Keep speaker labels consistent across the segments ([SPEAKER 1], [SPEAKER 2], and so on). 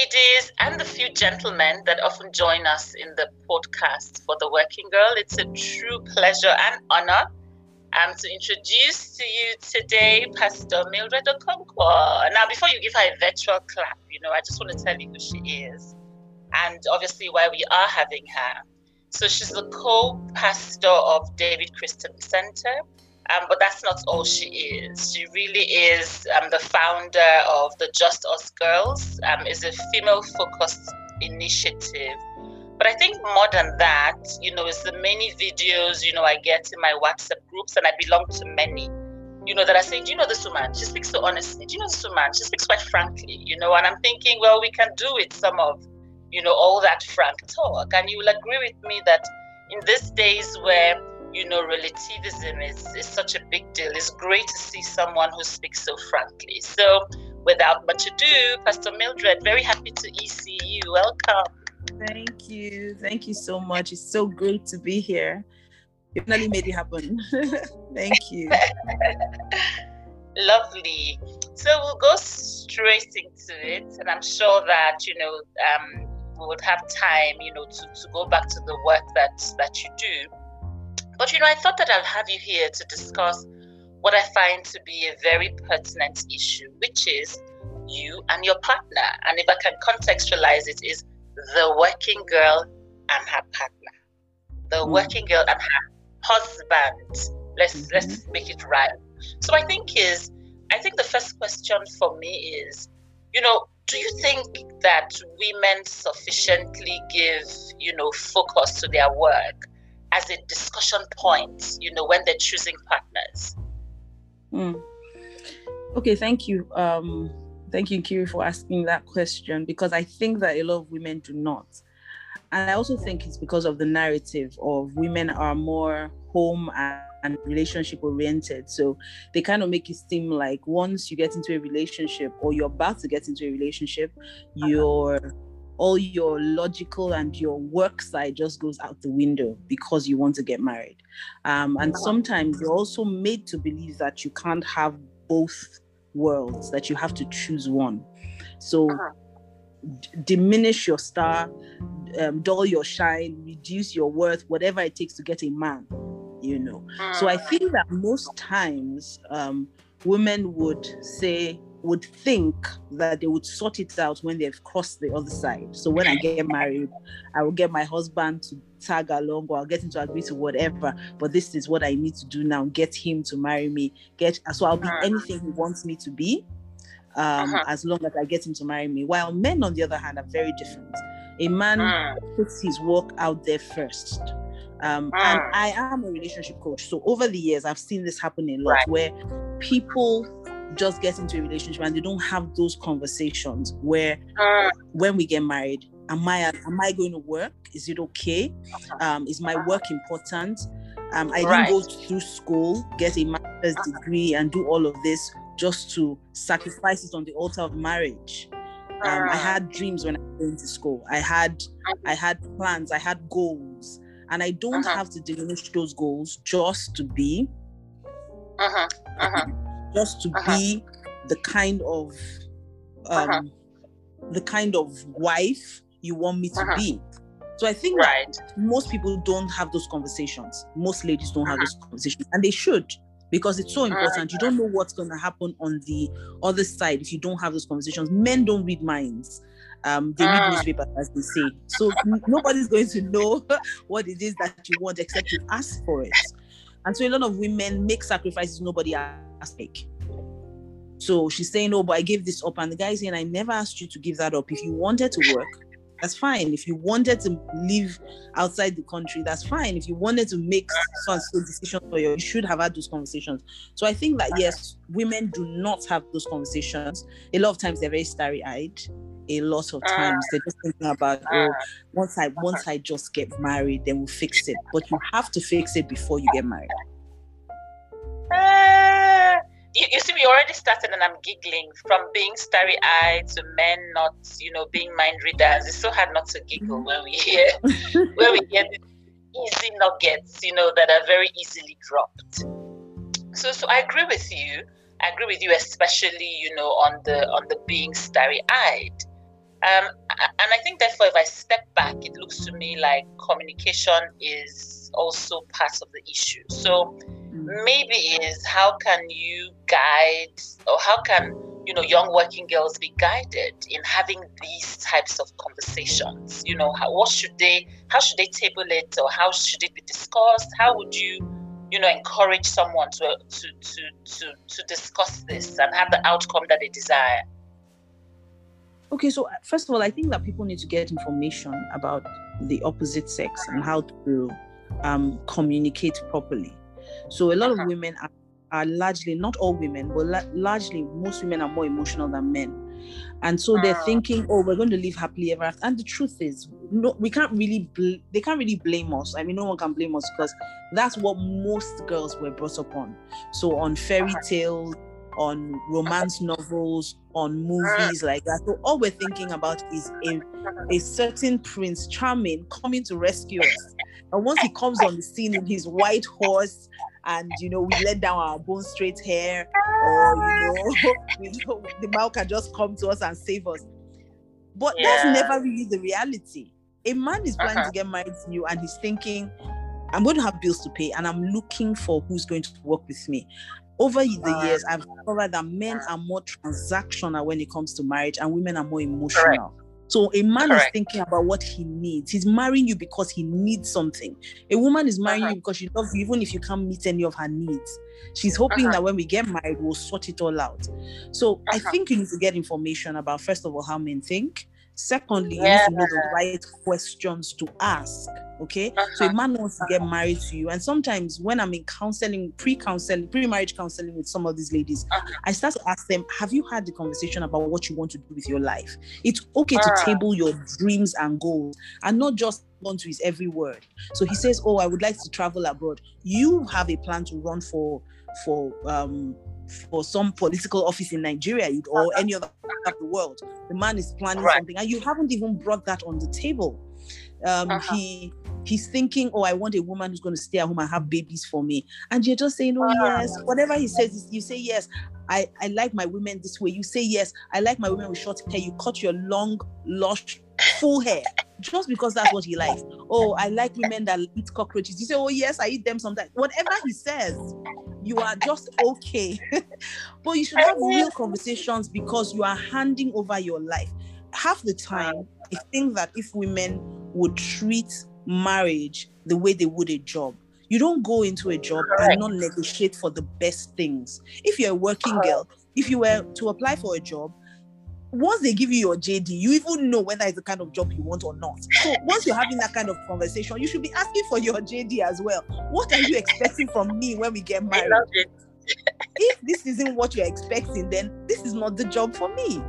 [SPEAKER 1] ladies and the few gentlemen that often join us in the podcast for the working girl. It's a true pleasure and honor um, to introduce to you today Pastor Mildred Okonkwo. Now, before you give her a virtual clap, you know, I just want to tell you who she is and obviously why we are having her. So she's the co-pastor of David Christian Center, um, but that's not all she is. She really is um, the founder of the Just Us Girls. Um, is a female-focused initiative. But I think more than that, you know, it's the many videos, you know, I get in my WhatsApp groups, and I belong to many, you know, that are saying, do you know this woman? She speaks so honestly. Do you know this woman? She speaks quite frankly, you know, and I'm thinking, well, we can do it some of, you know, all that frank talk. And you will agree with me that in these days where you know, relativism is, is such a big deal. It's great to see someone who speaks so frankly. So, without much ado, Pastor Mildred, very happy to see you. Welcome.
[SPEAKER 2] Thank you. Thank you so much. It's so great to be here. You finally made it happen. Thank you.
[SPEAKER 1] Lovely. So we'll go straight into it, and I'm sure that you know um, we would have time, you know, to, to go back to the work that that you do. But you know, I thought that I'll have you here to discuss what I find to be a very pertinent issue, which is you and your partner. And if I can contextualize it, is the working girl and her partner, the mm. working girl and her husband. Let's mm-hmm. let's make it right. So I think is I think the first question for me is, you know, do you think that women sufficiently give, you know, focus to their work? As a discussion point, you know, when they're choosing partners?
[SPEAKER 2] Mm. Okay, thank you. Um, thank you, Kiri, for asking that question because I think that a lot of women do not. And I also think it's because of the narrative of women are more home and, and relationship oriented. So they kind of make it seem like once you get into a relationship or you're about to get into a relationship, uh-huh. you're all your logical and your work side just goes out the window because you want to get married. Um, and sometimes you're also made to believe that you can't have both worlds, that you have to choose one. So uh-huh. d- diminish your star, um, dull your shine, reduce your worth, whatever it takes to get a man, you know. So I think that most times um, women would say, would think that they would sort it out when they've crossed the other side. So when I get married, I will get my husband to tag along or I'll get him to agree to whatever. But this is what I need to do now. Get him to marry me. Get so I'll be uh-huh. anything he wants me to be. Um, uh-huh. as long as I get him to marry me. While men, on the other hand, are very different. A man uh-huh. puts his work out there first. Um, and I am a relationship coach. So over the years, I've seen this happen a lot right. where people just get into a relationship and they don't have those conversations where uh, when we get married am i am i going to work? Is it okay? Um, is my work important? Um, i right. didn't go through school get a master's degree and do all of this just to sacrifice it on the altar of marriage. Um, i had dreams when i went to school. I had i had plans i had goals. And i don't uh-huh. have to diminish those goals just to be. Uh-huh. Uh-huh just to uh-huh. be the kind of uh-huh. um, uh-huh. the kind of wife you want me to uh-huh. be. So I think right. most people don't have those conversations. Most ladies don't have uh-huh. those conversations, and they should because it's so important. You don't know what's going to happen on the other side if you don't have those conversations. Men don't read minds. Um, they read newspapers, as they say. So nobody's going to know what it is that you want except you ask for it. And so a lot of women make sacrifices nobody make. So she's saying, Oh, but I gave this up. And the guy's saying, I never asked you to give that up. If you wanted to work, that's fine. If you wanted to live outside the country, that's fine. If you wanted to make some decisions for you, you should have had those conversations. So I think that yes, women do not have those conversations. A lot of times they're very starry-eyed a lot of ah. times. They're just thinking about, ah. oh, once I once I just get married, then we'll fix it. But you have to fix it before you get married.
[SPEAKER 1] You, you see, we already started, and I'm giggling from being starry-eyed to men not, you know, being mind readers. It's so hard not to giggle mm-hmm. when we hear when we hear easy nuggets, you know, that are very easily dropped. So, so I agree with you. I agree with you, especially you know on the on the being starry-eyed. Um, and I think therefore, if I step back, it looks to me like communication is also part of the issue. So. Maybe is how can you guide or how can you know young working girls be guided in having these types of conversations? You know how, what should they how should they table it or how should it be discussed? How would you you know encourage someone to to to to, to discuss this and have the outcome that they desire?
[SPEAKER 2] Okay so first of all i think that people need to get information about the opposite sex and how to um, communicate properly so a lot uh-huh. of women are are largely not all women, but la- largely most women are more emotional than men. And so they're ah. thinking, oh, we're going to live happily ever after. And the truth is, no, we can't really, bl- they can't really blame us. I mean, no one can blame us because that's what most girls were brought up on. So on fairy uh-huh. tales, on romance novels, on movies like that. So all we're thinking about is a, a certain Prince Charming coming to rescue us. And once he comes on the scene in his white horse and you know we let down our bone straight hair or you know, you know the man can just come to us and save us but yeah. that's never really the reality a man is planning uh-huh. to get married to you and he's thinking i'm going to have bills to pay and i'm looking for who's going to work with me over the years i've discovered that men are more transactional when it comes to marriage and women are more emotional. So a man Correct. is thinking about what he needs. He's marrying you because he needs something. A woman is marrying uh-huh. you because she loves you, even if you can't meet any of her needs. She's hoping uh-huh. that when we get married, we'll sort it all out. So uh-huh. I think you need to get information about first of all how men think. Secondly, you need to know the right questions to ask. Okay. Uh-huh. So a man wants to get married to you. And sometimes when I'm in counseling, pre-counseling, pre-marriage counseling with some of these ladies, uh-huh. I start to ask them, have you had the conversation about what you want to do with your life? It's okay to uh-huh. table your dreams and goals and not just on to his every word. So he says, Oh, I would like to travel abroad. You have a plan to run for for um for some political office in Nigeria or uh-huh. any other part of the world. The man is planning right. something, and you haven't even brought that on the table. Um, uh-huh. He he's thinking, oh, I want a woman who's going to stay at home and have babies for me, and you're just saying, oh uh-huh. yes, whatever he says, you say yes. I I like my women this way. You say yes. I like my women with short hair. You cut your long, lush, full hair just because that's what he likes. Oh, I like women that eat cockroaches. You say, oh yes, I eat them sometimes. Whatever he says, you are just okay. but you should have real conversations because you are handing over your life. Half the time, I think that if women would treat marriage the way they would a job, you don't go into a job and not negotiate for the best things. If you're a working girl, if you were to apply for a job, once they give you your JD, you even know whether it's the kind of job you want or not. So once you're having that kind of conversation, you should be asking for your JD as well. What are you expecting from me when we get married? if this isn't what you're expecting, then this is not the job for me.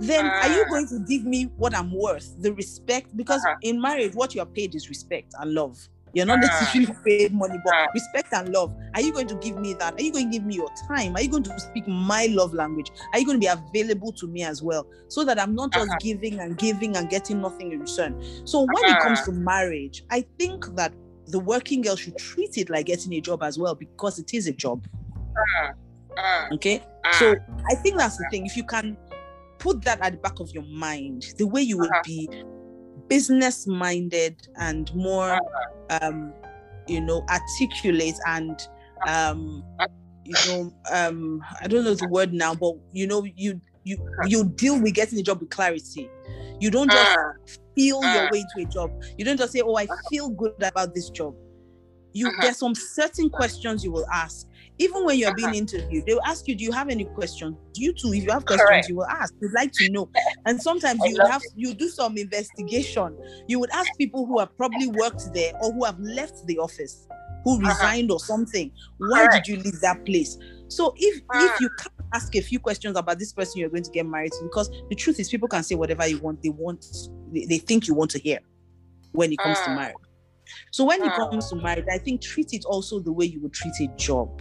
[SPEAKER 2] Then uh, are you ah. going to give me what I'm worth? The respect? Because uh-huh. in marriage, what you're paid is respect and love. You're not ah. necessarily paid money, but ah. respect and love. Are you going to give me that? Are you going to give me your time? Are you going to speak my love language? Are you going to be available to me as well? So that I'm not just uh-huh. giving and giving and getting nothing in return. So when uh-huh. it comes to marriage, I think that the working girl should treat it like getting a job as well because it is a job. Uh-huh. Okay. So I think that's the thing. If you can put that at the back of your mind, the way you would be business minded and more um you know articulate and um you know um i don't know the word now but you know you you you deal with getting a job with clarity. You don't just feel your way to a job. You don't just say oh i feel good about this job. You uh-huh. there's some certain questions you will ask even when you're being uh-huh. interviewed, they'll ask you, Do you have any questions? You too, if you have questions, Correct. you will ask. You'd like to know. And sometimes you have it. you do some investigation. You would ask people who have probably worked there or who have left the office, who uh-huh. resigned uh-huh. or something. Why Correct. did you leave that place? So if uh-huh. if you can't ask a few questions about this person you're going to get married to, because the truth is people can say whatever you want, they want they, they think you want to hear when it comes to marriage. So when it comes to marriage, I think treat it also the way you would treat a job.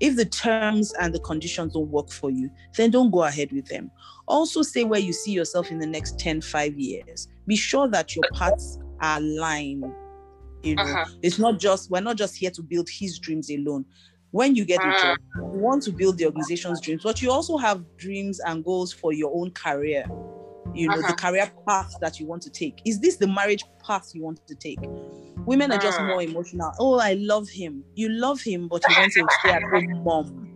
[SPEAKER 2] If the terms and the conditions don't work for you, then don't go ahead with them. Also, say where you see yourself in the next 10, 5 years. Be sure that your paths are aligned. You know, uh-huh. it's not just, we're not just here to build his dreams alone. When you get a uh-huh. job, you want to build the organization's dreams, but you also have dreams and goals for your own career. you know, uh-huh. the career path that you want to take. Is this the marriage path you want to take? Women are just uh. more emotional. Oh, I love him. You love him, but he wants a stay at home mom.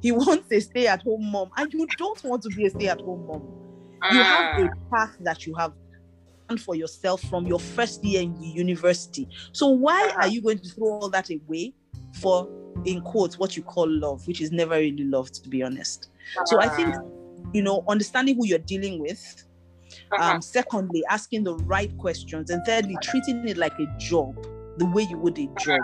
[SPEAKER 2] He wants a stay at home mom, and you don't want to be a stay at home mom. You have a uh. path that you have for yourself from your first year in university. So why uh-huh. are you going to throw all that away for in quotes what you call love, which is never really love to be honest. So I think uh-huh you know, understanding who you're dealing with. Uh-huh. Um, secondly, asking the right questions, and thirdly, treating it like a job, the way you would a job.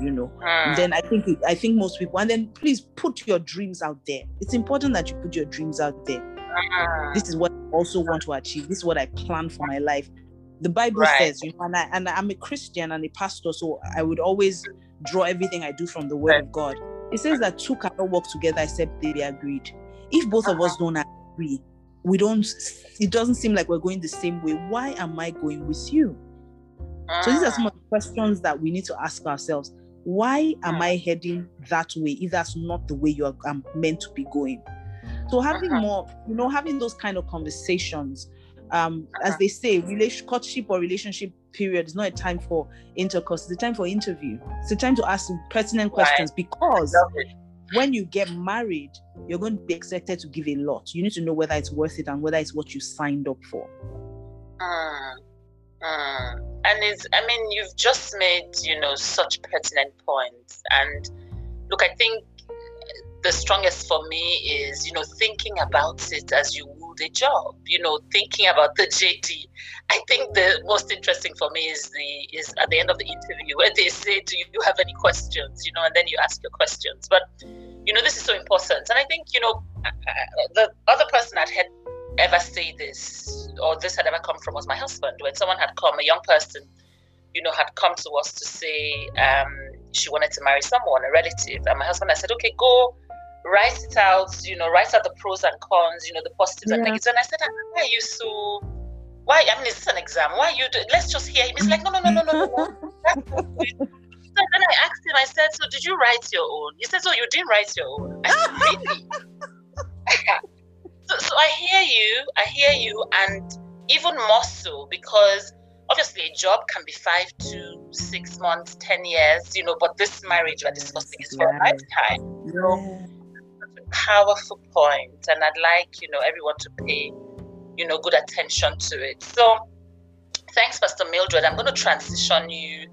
[SPEAKER 2] You know, uh-huh. then I think I think most people, and then please put your dreams out there. It's important that you put your dreams out there. Uh-huh. This is what I also want to achieve. This is what I plan for my life. The Bible right. says, you know, and, I, and I'm a Christian and a pastor, so I would always draw everything I do from the Word of God. It says that two cannot work together except they be agreed if both of us don't agree we don't it doesn't seem like we're going the same way. Why am i going with you? So these are some of the questions that we need to ask ourselves. Why am i heading that way if that's not the way you are I'm meant to be going? So having uh-huh. more you know having those kind of conversations um as uh-huh. they say relation courtship or relationship period is not a time for intercourse it's a time for interview. It's a time to ask pertinent questions because when you get married, you're going to be expected to give a lot. You need to know whether it's worth it and whether it's what you signed up for.
[SPEAKER 1] Mm, mm. And it's, I mean, you've just made, you know, such pertinent points. And look, I think the strongest for me is, you know, thinking about it as you would a job, you know, thinking about the JD. I think the most interesting for me is the is at the end of the interview where they say, Do you have any questions? You know, and then you ask your questions. But you know, this is so important. And I think, you know, uh, uh, the other person that had ever say this or this had ever come from was my husband. When someone had come, a young person, you know, had come to us to say um, she wanted to marry someone, a relative. And my husband, I said, okay, go write it out, you know, write out the pros and cons, you know, the positives yeah. and negatives. And I said, why are you so, why, I mean, is this an exam? Why you, do, let's just hear him. He's like, no, no, no, no, no, no. So then I asked him, I said, So did you write your own? He said, So you didn't write your own. I said, Really? so, so I hear you, I hear you, and even more so because obviously a job can be five to six months, ten years, you know, but this marriage we're discussing is for a lifetime. You know, that's a powerful point, and I'd like, you know, everyone to pay, you know, good attention to it. So thanks, Pastor Mildred. I'm going to transition you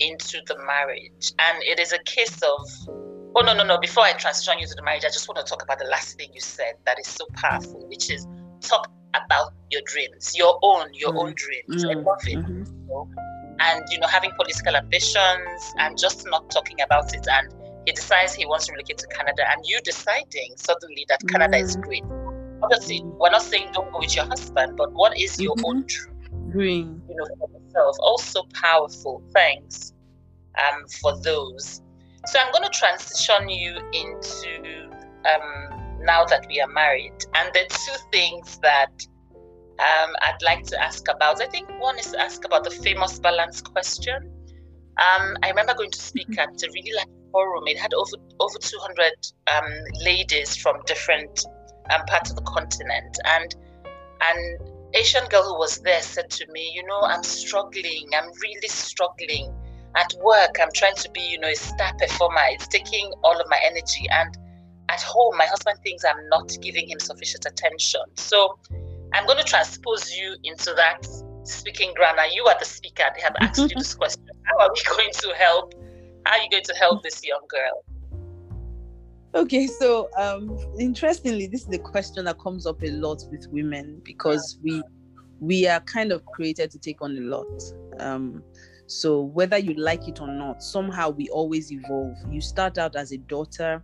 [SPEAKER 1] into the marriage. And it is a case of, oh, no, no, no. Before I transition you to the marriage, I just want to talk about the last thing you said that is so powerful, which is talk about your dreams, your own, your mm. own dreams. Mm. I love it. Mm-hmm. You know? And, you know, having political ambitions and just not talking about it. And he decides he wants to relocate to Canada, and you deciding suddenly that Canada is we're not saying don't go with your husband, but what is your mm-hmm. own dream?
[SPEAKER 2] Dream.
[SPEAKER 1] You know, for yourself. Also powerful. Thanks um, for those. So I'm going to transition you into um, now that we are married. And the two things that um, I'd like to ask about. I think one is to ask about the famous balance question. Um, I remember going to speak mm-hmm. at a really large forum. It had over over 200 um, ladies from different um, part of the continent, and an Asian girl who was there said to me, You know, I'm struggling. I'm really struggling. At work, I'm trying to be, you know, a star performer. It's taking all of my energy. And at home, my husband thinks I'm not giving him sufficient attention. So I'm going to transpose you into that speaking ground. Now, you are the speaker. They have asked you this question How are we going to help? How are you going to help this young girl?
[SPEAKER 2] Okay so um interestingly this is the question that comes up a lot with women because we we are kind of created to take on a lot. Um so whether you like it or not somehow we always evolve. You start out as a daughter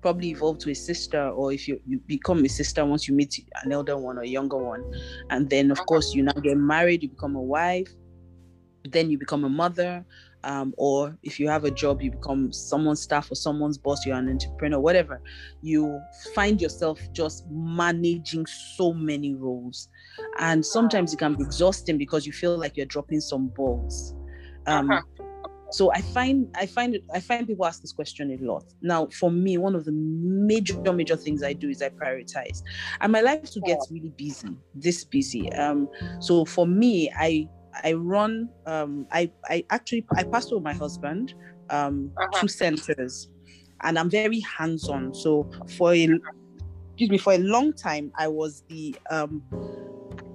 [SPEAKER 2] probably evolve to a sister or if you, you become a sister once you meet an elder one or a younger one. And then of course you now get married you become a wife then you become a mother um, or if you have a job, you become someone's staff or someone's boss, you're an entrepreneur, whatever, you find yourself just managing so many roles. And sometimes it can be exhausting because you feel like you're dropping some balls. Um, uh-huh. So I find I find it I find people ask this question a lot. Now, for me, one of the major major things I do is I prioritize, and my life to get really busy, this busy. Um, so for me, I I run um I I actually I pastor with my husband um uh-huh. two centers, and I'm very hands on. So for a excuse me for a long time I was the um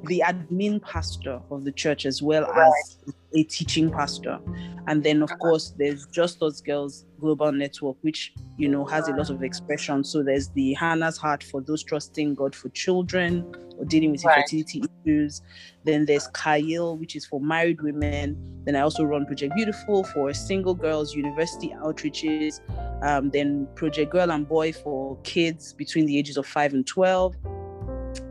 [SPEAKER 2] the admin pastor of the church as well right. as a teaching pastor. And then, of uh-huh. course, there's Just Us Girls Global Network, which, you know, has a lot of expression. So there's the Hannah's Heart for those trusting God for children or dealing with right. infertility issues. Then there's Kyle, which is for married women. Then I also run Project Beautiful for single girls, university outreaches. Um, then Project Girl and Boy for kids between the ages of 5 and 12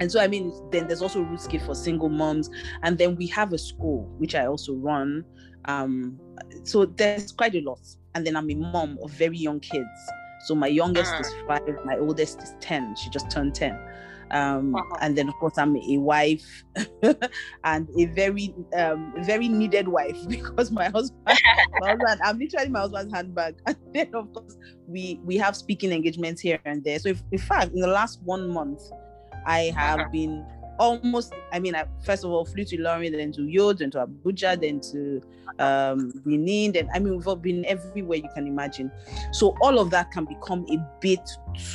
[SPEAKER 2] and so i mean then there's also roots gift for single moms. And then we have a school which i also run. Um so there's quite a lot. And then i'm a mom of very young kids. So my youngest is ah. five my oldest is 10 she just turned 10 um, and then of course I'm a wife and a very um, very needed wife because my husband, my husband I'm literally my husband's handbag. And then of course we we have speaking engagements here and there. So if, in fact in the last one month I have uh-huh. been almost i mean i first of all flew to Ilorin then to Uyo then to abuja then to um benin then i mean we've all been everywhere you can imagine. So all of that can become a bit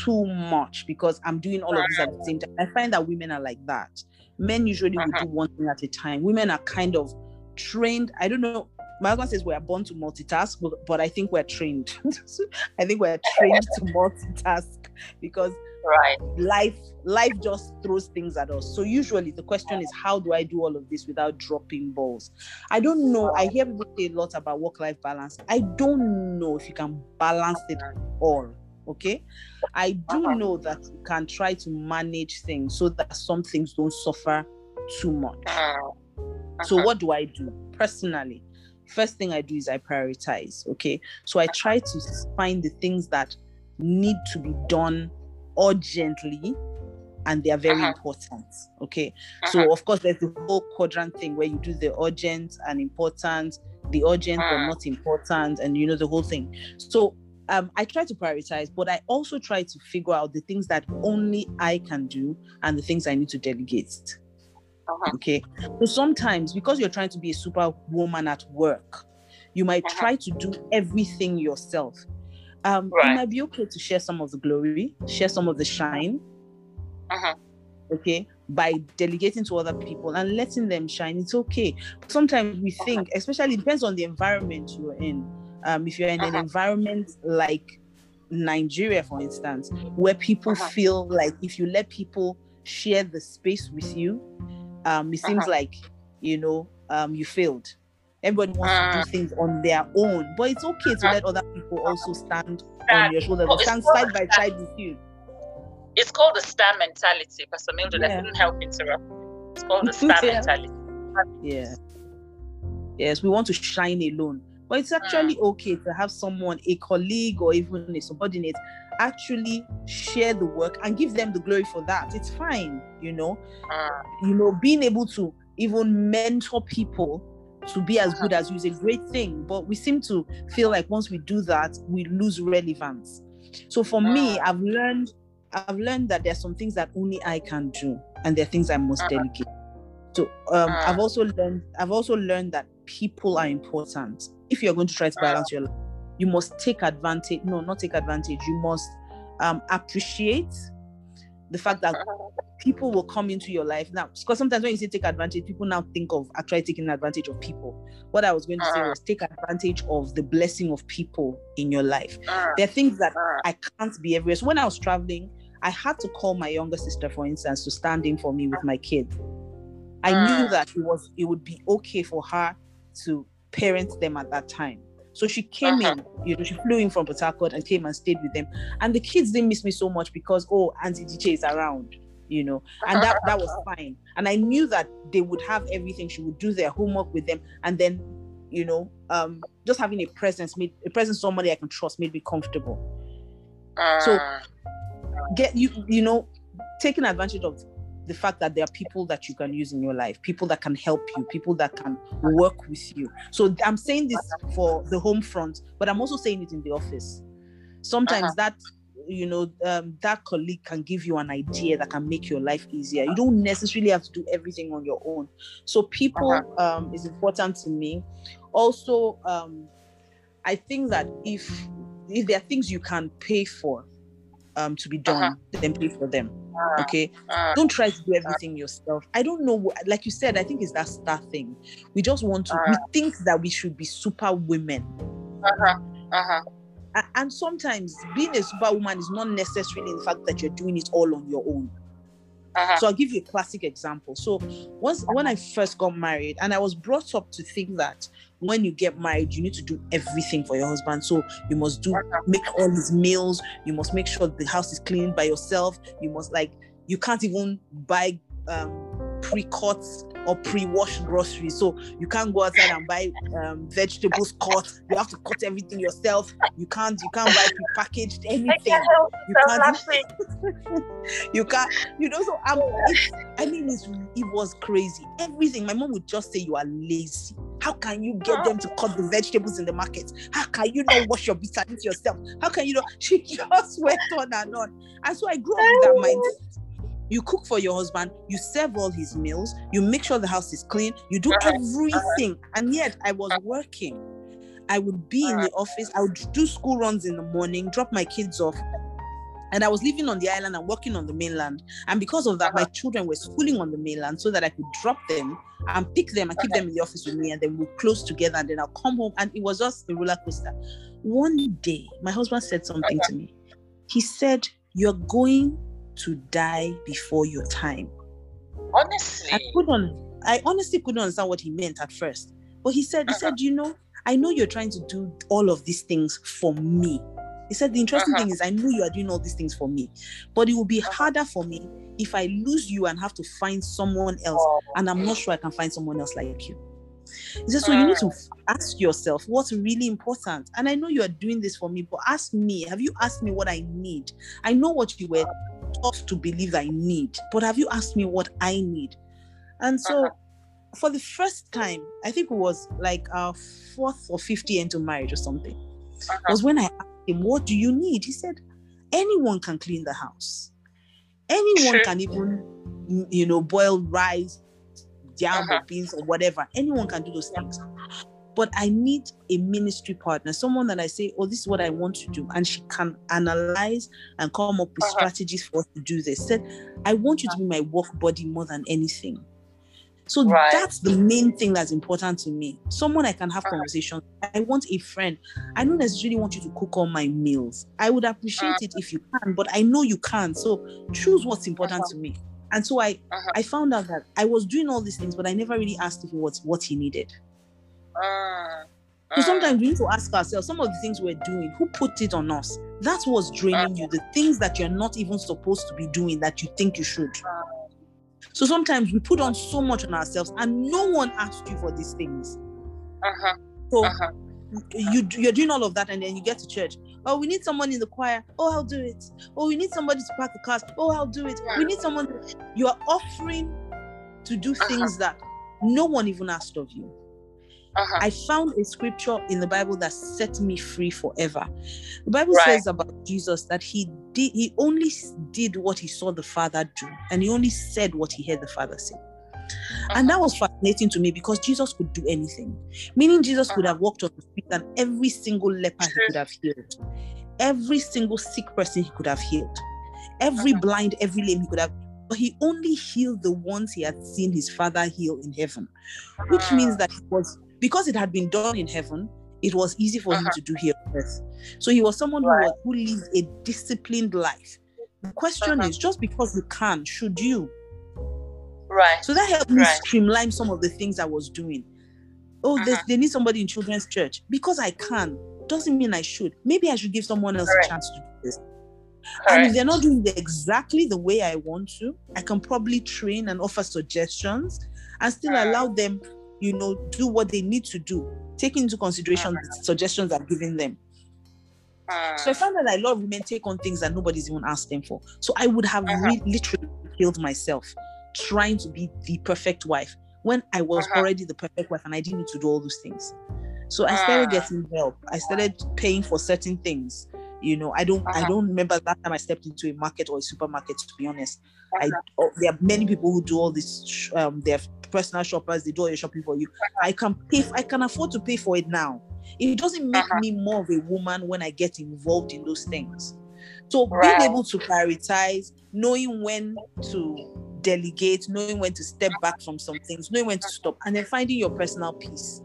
[SPEAKER 2] too much because i'm doing all of this at the same time. I find that women are like that. Men usually uh-huh. will do one thing at a time. Women are kind of trained. I don't know my husband says we are born to multitask but, but i think we're trained. I think we're trained to multitask because
[SPEAKER 1] right.
[SPEAKER 2] Life life just throws things at us. So usually the question is how do i do all of this without dropping balls? I don't know. I hear people say a lot about work life balance. I don't know if you can balance it all okay? I do uh-huh. know that you can try to manage things so that some things don't suffer too much. Uh-huh. so what do i do? Personally first thing i do is i prioritize okay? So i try to find the things that need to be done urgently and they are very uh-huh. important. Okay. Uh-huh. So of course there's the whole quadrant thing where you do the urgent and important, the urgent uh-huh. but not important, and you know the whole thing. So um, I try to prioritize, but I also try to figure out the things that only I can do and the things I need to delegate. Uh-huh. Okay. So sometimes because you're trying to be a superwoman at work, you might uh-huh. try to do everything yourself um, right. it might be okay to share some of the glory, share some of the shine. Uh-huh. Okay, by delegating to other people and letting them shine, it's okay. Sometimes we uh-huh. think, especially depends on the environment you're in. Um, if you're in uh-huh. an environment like Nigeria, for instance, where people uh-huh. feel like if you let people share the space with you, um, it seems uh-huh. like you know um, you failed Everybody wants to do ah. things on their own, but it's okay to let other people also stand on your shoulder, stand side by side with you.
[SPEAKER 1] It's called the star mentality, Pastor Mildred. Yeah. I couldn't help interrupt. It's called the star yeah. mentality.
[SPEAKER 2] Yeah. Yes, we want to shine alone. But it's actually mm. okay to have someone, a colleague or even a subordinate, actually share the work and give them the glory for that. It's fine, you know. Mm. You know, being able to even mentor people to be as good as you is a great thing. But we seem to feel like once we do that, we lose relevance. So for me, I've learned I've learned that there's some things that only I can do, and there are things I must uh-huh. delegate. So um, uh-huh. I've also learned I've also learned that people are important. If you're going to try to uh-huh. balance your life, you must take advantage. No, not take advantage. You must um, appreciate the fact that people will come into your life. Now because sometimes when you say take advantage people now think of actually taking advantage of people. What i was going to uh, say uh-huh. was take advantage of the blessing of people in your life. Uh, there are things that uh, i can't be everywhere. So when i was traveling i had to call my younger sister for instance to stand in for me with my kid. I knew that it was it would be okay for her to parent them at that time. So she came uh-huh. in, you know, she flew in from Port Harcourt and came and stayed with them. And the kids didn't miss me so much because, oh, Auntie DJ is around, you know, and that, that was fine. And I knew that they would have everything. She would do their homework with them. And then, you know, um, just having a presence made a presence somebody I can trust made me comfortable. Uh, so get you, you know, taking advantage of the fact that there are people that you can use in your life, people that can help you, people that can work with you. So I'm saying this for the home front, but I'm also saying it in the office. Sometimes uh-huh. that you know um, that colleague can give you an idea that can make your life easier you don't necessarily have to do everything on your own so people uh-huh. um, is important to me also um, i think that if if there are things you can pay for um, to be done, uh-huh. then pay for them. Uh-huh. Okay, uh-huh. don't try to do everything yourself. I don't know, like you said, I think it's that star thing. We just want to. We uh-huh. think that we should be super women. Uh-huh. Uh-huh. And sometimes being a superwoman is not necessarily the fact that you're doing it all on your own. Uh-huh. So I'll give you a classic example. So once when I first got married, and I was brought up to think that when you get married, you need to do everything for your husband. So you must do make all his meals. You must make sure the house is cleaned by yourself. You must like you can't even buy um, pre-cut or pre-washed groceries. So you can't go outside and buy um, vegetables cut. You have to cut everything yourself. You can't you can't buy pre-packaged anything. You can't. you can't. You know. So I'm. I mean, it's, it was crazy. Everything. My mom would just say you are lazy. How can you get them to cut the vegetables in the market? How can you not wash your bitter yourself? How can you not? She just went on and on. And so I grew up with that mindset you cook for your husband, you serve all his meals, you make sure the house is clean, you do everything. And yet I was working. I would be in the office, I would do school runs in the morning, drop my kids off. And I was living on the island and working on the mainland. And because of that, my uh-huh. children were schooling on the mainland so that I could drop them and pick them and keep uh-huh. them in the office with me. And then we'll close together. And then I'll come home. And it was just a roller coaster. One day, my husband said something uh-huh. to me. He said, You're going to die before your time.
[SPEAKER 1] Honestly,
[SPEAKER 2] I couldn't. I honestly couldn't understand what he meant at first. But he said, he uh-huh. said, you know, I know you're trying to do all of these things for me. He said, the interesting uh-huh. thing is, I know you are doing all these things for me, but it will be uh-huh. harder for me if I lose you and have to find someone else, oh. and I'm not sure I can find someone else like you. He says, so you need to ask yourself what's really important. And I know you are doing this for me, but ask me, have you asked me what I need? I know what you were taught to believe I need, but have you asked me what I need? And so uh-huh. for the first time, I think it was like our fourth or fifth year into marriage or something, uh-huh. was when I asked him, What do you need? He said, Anyone can clean the house. Anyone sure. can even, you know, boil rice, jam uh-huh. or beans or whatever. Anyone can do those things but I need a ministry partner, someone that I say, oh, this is what I want to do. And she can analyze and come up with uh-huh. strategies for us to do this. Said, I want you to be my work body more than anything. So right. that's the main thing that's important to me. Someone I can have uh-huh. conversations. I want a friend. I don't necessarily want you to cook all my meals. I would appreciate uh-huh. it if you can, but I know you can't. So choose what's important uh-huh. to me. And so I uh-huh. I found out that I was doing all these things, but I never really asked if it was what he needed. Uh, so sometimes we need to ask ourselves some of the things we're doing, who put it on us? That's what's draining you, the things that you're not even supposed to be doing that you think you should. So sometimes we put on so much on ourselves and no one asked you for these things. Uh-huh. So uh-huh. you you're doing all of that and then you get to church. Oh, we need someone in the choir. Oh, I'll do it. Oh, we need somebody to park the cars. Oh, I'll do it. We need someone. You are offering to do uh-huh. things uh-huh. that no one even asked of you. Uh-huh. I found a scripture in the Bible that set me free forever. The Bible right. says about Jesus that he did he only did what he saw the Father do, and he only said what he heard the Father say. Uh-huh. And that was fascinating to me because Jesus could do anything. Meaning Jesus uh-huh. could have walked on the street and every single leper he could have healed. Every single sick person he could have healed. Every uh-huh. blind, every lame he could have but he only healed the ones he had seen his father heal in heaven, which means uh-huh. that he was because it had been done in heaven, it was easy for uh-huh. him to do here on earth. So he was someone right. who, who lived a disciplined life. The question uh-huh. is just because you can, should you?
[SPEAKER 1] Right.
[SPEAKER 2] So that helped me streamline some of the things I was doing. Oh, uh-huh. they need somebody in children's church. Because I can, doesn't mean I should. Maybe I should give someone else right. a chance to do this. And if they're not doing exactly the way I want to, I can probably train and offer suggestions and still uh-huh. allow them you know, do what they need to do, taking into consideration the uh-huh. suggestions I've given them. So I uh. found that a lot of women take on things that nobody's even asked them for. So I would have uh-huh. literally killed myself trying to be the perfect wife when I was uh-huh. already the perfect wife and I didn't need to do all those things. So I started uh-huh. getting help. I started paying for certain things. You know, I don't uh-huh. I don't remember that time I stepped into a market or a supermarket to be honest. I uh-huh. oh, there are many people who do all this um they're personal shoppers, they do all your shopping for you. Uh-huh. I can pay I can afford to pay for it now. It doesn't make uh-huh. me more of a woman when I get involved in those things. So right. being able to prioritize, knowing when to delegate, knowing when to step back from some things, knowing when to stop, and then finding your personal peace.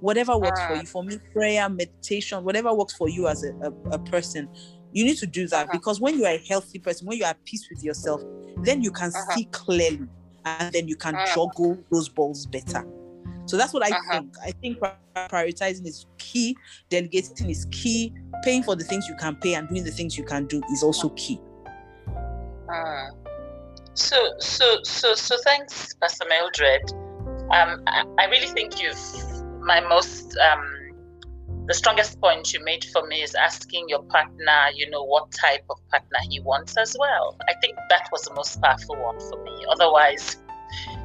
[SPEAKER 2] Whatever works for ah. you. For me, prayer, meditation, whatever works for you as a, a, a person, you need to do that uh-huh. because when you are a healthy person, when you are at peace with yourself, then you can uh-huh. see clearly and then you can uh-huh. juggle those balls better. So that's what I uh-huh. think. I think prioritizing is key, delegating is key, paying for the things you can pay and doing the things you can do is also key.
[SPEAKER 1] Uh, so, so, so, so thanks, Pastor Mildred. Um, I, I really think you've my most um, the strongest point you made for me is asking your partner, you know, what type of partner he wants as well. I think that was the most powerful one for me. Otherwise,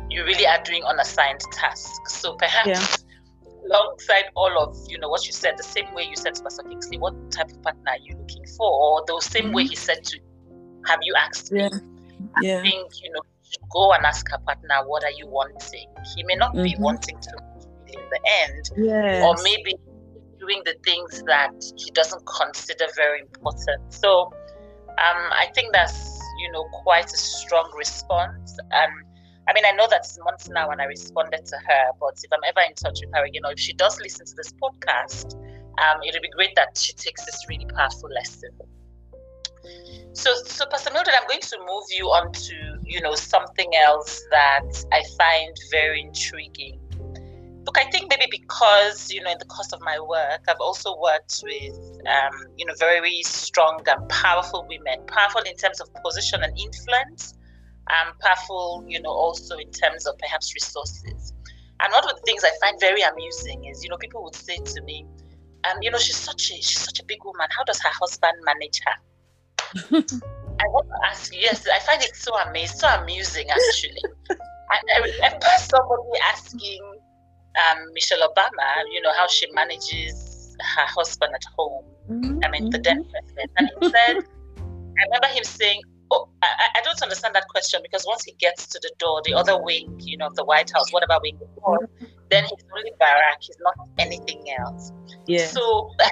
[SPEAKER 1] you really are doing unassigned tasks. So perhaps yeah. alongside all of you know what you said, the same way you said to Pastor Kingsley, what type of partner are you looking for? Or the same mm-hmm. way he said to have you asked
[SPEAKER 2] yeah.
[SPEAKER 1] me? yeah. I think, you know, go and ask her partner, what are you wanting? He may not mm-hmm. be wanting to in the end.
[SPEAKER 2] Yes.
[SPEAKER 1] Or maybe doing the things that he doesn't consider very important. So um, I think that's, you know, quite a strong response. And I mean, I know that's months now when I responded to her, but if I'm ever in touch with her again, or if she does listen to this podcast, um, it would be great that she takes this really powerful lesson. So, so Pastor Mildred, I'm going to move you on to, you know, something else that I find very intriguing. Look, I think maybe because, you know, in the course of my work, I've also worked with, um, you know, very strong and powerful women, powerful in terms of position and influence, and powerful, you know, also in terms of perhaps resources. And one of the things I find very amusing is, you know, people would say to me, um, you know, she's such a she's such a big woman. How does her husband manage her? I want to ask you, yes, I find it so amazing, so amusing actually. I, I remember somebody asking um, Michelle Obama, you know, how she manages her husband at home. Mm-hmm. I mean, the then mm-hmm. president. And he said, I remember him saying, Oh, I, I, don't understand that question because once he gets to the door, the other wing, you know, of the White House, whatever wing then he's only Barack, he's not anything else.
[SPEAKER 2] Yeah.
[SPEAKER 1] So that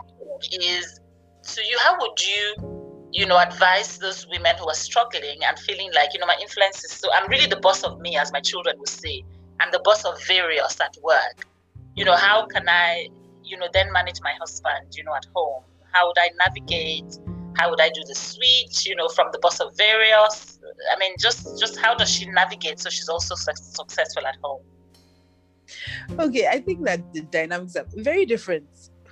[SPEAKER 1] is so you, how would you you know, advise those women who are struggling and feeling like, you know, my influence is so, I'm really the boss of me, as my children would say, and the boss of various at work. You know, how can I, you know, then manage my husband, you know, at home? How would I navigate? How would I do the switch, you know, from the boss of various? I mean, just, just how does she navigate so she's also su- successful at home?
[SPEAKER 2] Okay, I think that the dynamics are very different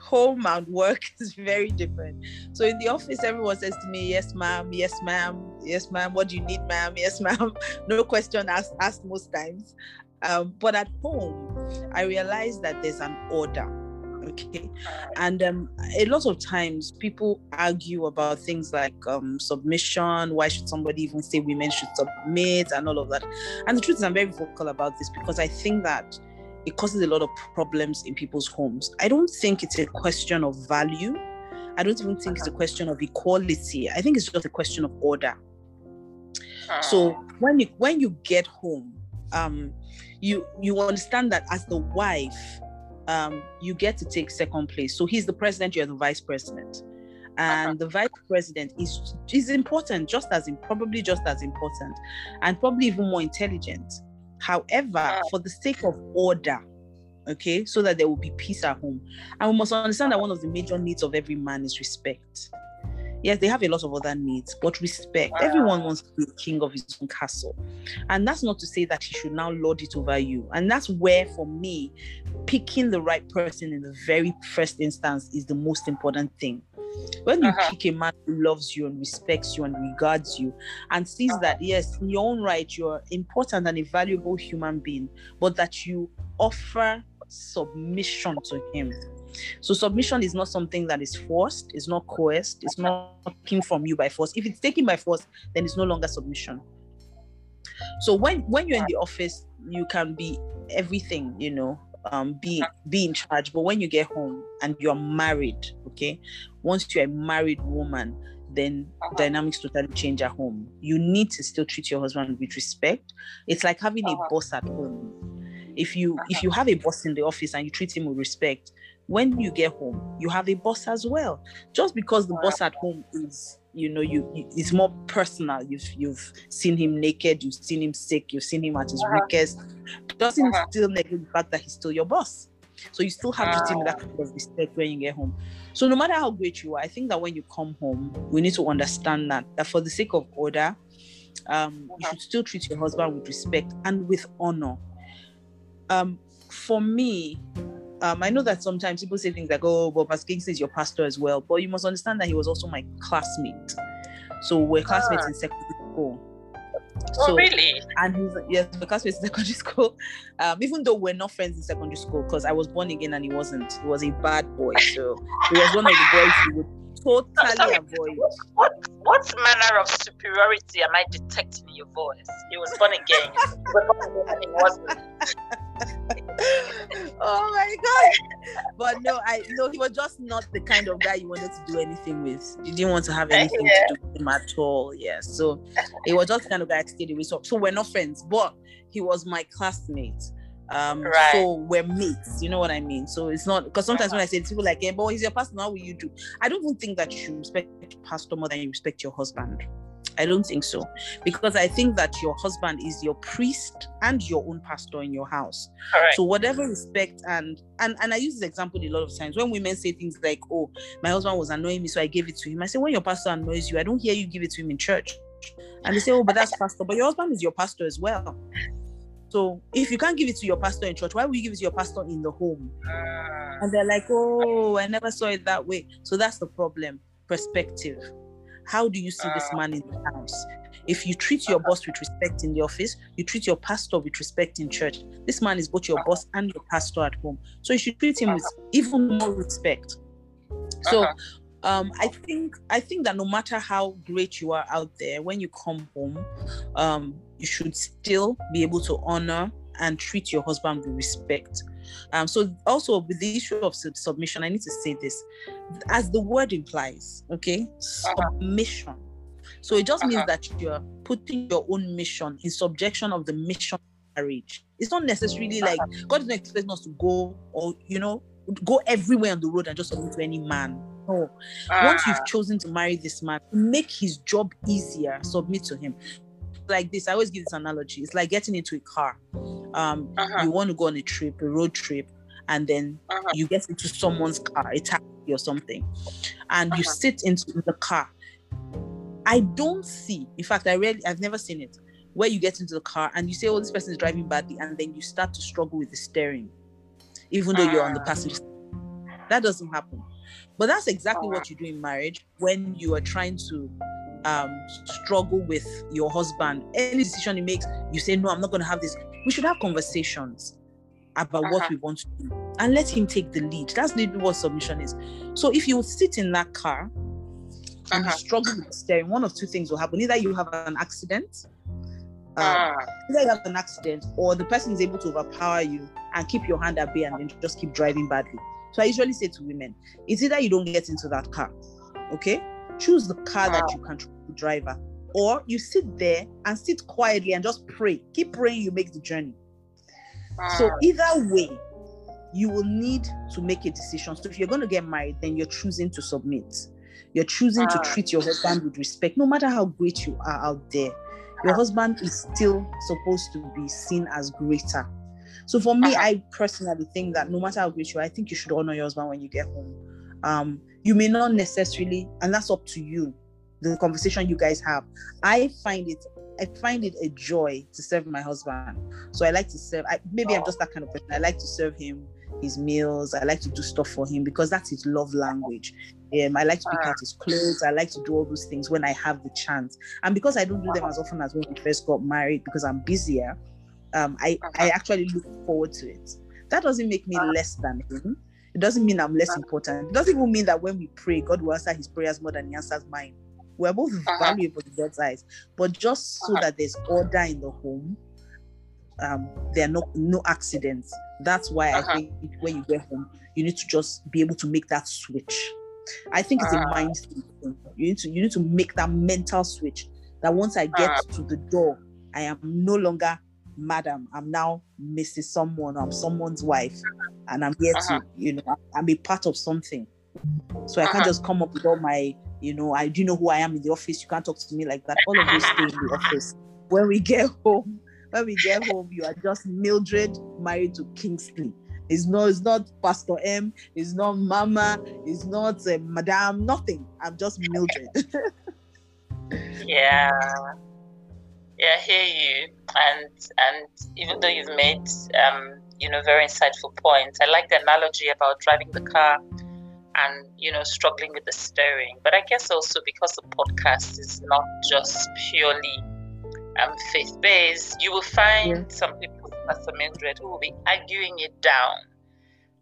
[SPEAKER 2] home and work is very different. So in the office, everyone says to me, Yes, ma'am, yes, ma'am, yes, ma'am, what do you need, ma'am? Yes, ma'am. No question asked, asked most times. Um, but at home, I realized that there's an order. Okay. And um, a lot of times people argue about things like um, submission. Why should somebody even say women should submit and all of that? And the truth is, I'm very vocal about this because I think that it causes a lot of problems in people's homes. I don't think it's a question of value. I don't even think it's a question of equality. I think it's just a question of order. So ah. when you when you get home, um, you you understand that as the wife, um, you get to take second place. So he's the president, you're the vice president, and uh-huh. the vice president is is important, just as in, probably just as important, and probably even more intelligent. However, for the sake of order, okay, so that there will be peace at home, and we must understand that one of the major needs of every man is respect. Yes, they have a lot of other needs, but respect. Everyone wants to be king of his own castle. And that's not to say that he should now lord it over you. And that's where, for me, picking the right person in the very first instance is the most important thing. When you uh-huh. pick a man who loves you and respects you and regards you and sees uh-huh. that, yes, in your own right, you're important and a valuable human being, but that you offer submission to him. So submission is not something that is forced, it's not coerced, it's not taken from you by force. If it's taken by force, then it's no longer submission. So when when you're in the office, you can be everything, you know, um, be be in charge. But when you get home and you're married, okay, once you're a married woman, then dynamics totally change at home. You need to still treat your husband with respect. It's like having a boss at home. If you if you have a boss in the office and you treat him with respect, when you get home, you have a boss as well. Just because the boss at home is you know you, you, it's more personal you've you've seen him naked you've seen him sick you've seen him at his uh-huh. weakest doesn't uh-huh. still negate the fact that he's still your boss so you still have to treat him that kind of respect when you get home so no matter how great you are i think that when you come home we need to understand that that for the sake of order um, you uh-huh. should still treat your husband with respect and with honor um, for me um, I know that sometimes people say things like, "Oh, but Pastor Kingsley is your pastor as well," but you must understand that he was also my classmate. So we're classmates ah. in secondary school.
[SPEAKER 1] Oh, so, oh, really?
[SPEAKER 2] And he's yes, we're classmates in secondary school. Um, even though we're not friends in secondary school, because I was born again and he wasn't. He was a bad boy, so he was one of the boys who would totally Sorry,
[SPEAKER 1] avoid. What, what manner of superiority am I detecting in your voice? He was born again, and he wasn't.
[SPEAKER 2] oh my god! But no, I no, he was just not the kind of guy you wanted to do anything with. You didn't want to have anything yeah. to do with him at all. Yeah, so he was just the kind of guy I stayed away. So, so we're not friends, but he was my classmate. Um, right. so we're mates, you know what I mean? So it's not because sometimes when I say to people like, "Yeah, but he's your pastor, how will you do?" I don't even think that you should respect your pastor more than you respect your husband. I don't think so. Because I think that your husband is your priest and your own pastor in your house. So whatever respect and and and I use this example a lot of times when women say things like, Oh, my husband was annoying me, so I gave it to him. I say, when your pastor annoys you, I don't hear you give it to him in church. And they say, Oh, but that's pastor. But your husband is your pastor as well. So if you can't give it to your pastor in church, why would you give it to your pastor in the home? Ah. And they're like, oh, I never saw it that way. So that's the problem. Perspective. How do you see this ah. man in the house? If you treat your boss with respect in the office, you treat your pastor with respect in church. This man is both your boss and your pastor at home. So you should treat him with even more respect. So uh-huh. um, I think I think that no matter how great you are out there, when you come home, um, you should still be able to honor and treat your husband with respect. Um, so also with the issue of sub- submission, I need to say this, as the word implies, okay, uh-huh. submission. So it just uh-huh. means that you're putting your own mission in subjection of the mission of marriage. It's not necessarily uh-huh. like God doesn't expect us to go or you know go everywhere on the road and just submit to any man. No. Once you've chosen to marry this man, make his job easier, submit to him like this. I always give this analogy. It's like getting into a car. Um, uh-huh. you want to go on a trip, a road trip, and then uh-huh. you get into someone's car, a taxi or something, and uh-huh. you sit into the car. I don't see, in fact, I really, I've never seen it, where you get into the car and you say, "Oh, this person is driving badly," and then you start to struggle with the steering, even though you're on the passenger. That doesn't happen. But that's exactly what you do in marriage when you are trying to um, struggle with your husband, any decision he makes, you say, No, I'm not going to have this. We should have conversations about uh-huh. what we want to do and let him take the lead. That's literally what submission is. So if you sit in that car and uh-huh. struggle with steering, one of two things will happen. Either you have an accident, uh. either you have an accident, or the person is able to overpower you and keep your hand at bay and then just keep driving badly. So I usually say to women, it's either you don't get into that car, okay? Choose the car that you control the driver. Or you sit there and sit quietly and just pray. Keep praying, you make the journey. So either way, you will need to make a decision. So if you're going to get married, then you're choosing to submit. You're choosing to treat your husband with respect, no matter how great you are out there. Your husband is still supposed to be seen as greater. So for me, uh-huh. I personally think that no matter how great you are, I think you should honor your husband when you get home. Um, you may not necessarily, and that's up to you, the conversation you guys have. I find it I find it a joy to serve my husband. So I like to serve. I, maybe I'm just that kind of person. I like to serve him his meals. I like to do stuff for him because that's his love language. Um, I like to pick out his clothes. I like to do all those things when I have the chance. And because I don't do them as often as when we first got married, because I'm busier, um, I, I actually look forward to it. That doesn't make me less than him. It doesn't mean I'm less important. It doesn't even mean that when we pray, God will answer his prayers more than he answers mine. We're both uh-huh. valuable in God's eyes, but just so uh-huh. that there's order in the home, um, there are no no accidents. That's why. I think when you get home, you need to just be able to make that switch. I think it's a mind thing. You need to you need to make that mental switch that once I get to the door, I am no longer madam. I'm now Mrs. Someone. I'm someone's wife, and I'm here to you know I'm a part of something. So I can't just come up with all my you know I do know who I am in the office. You can't talk to me like that. All of you stay in the office. When we get home, when we get home, you are just Mildred married to Kingsley. It's not, it's not Pastor M, it's not Mama, it's not uh, Madame, nothing. I'm just Mildred.
[SPEAKER 1] yeah. Yeah, I hear you. And and even though you've made um, you know, very insightful points, I like the analogy about driving the car and you know struggling with the steering but i guess also because the podcast is not just purely um, faith based, you will find yeah. some people, Pastor Mildred, who will be arguing it down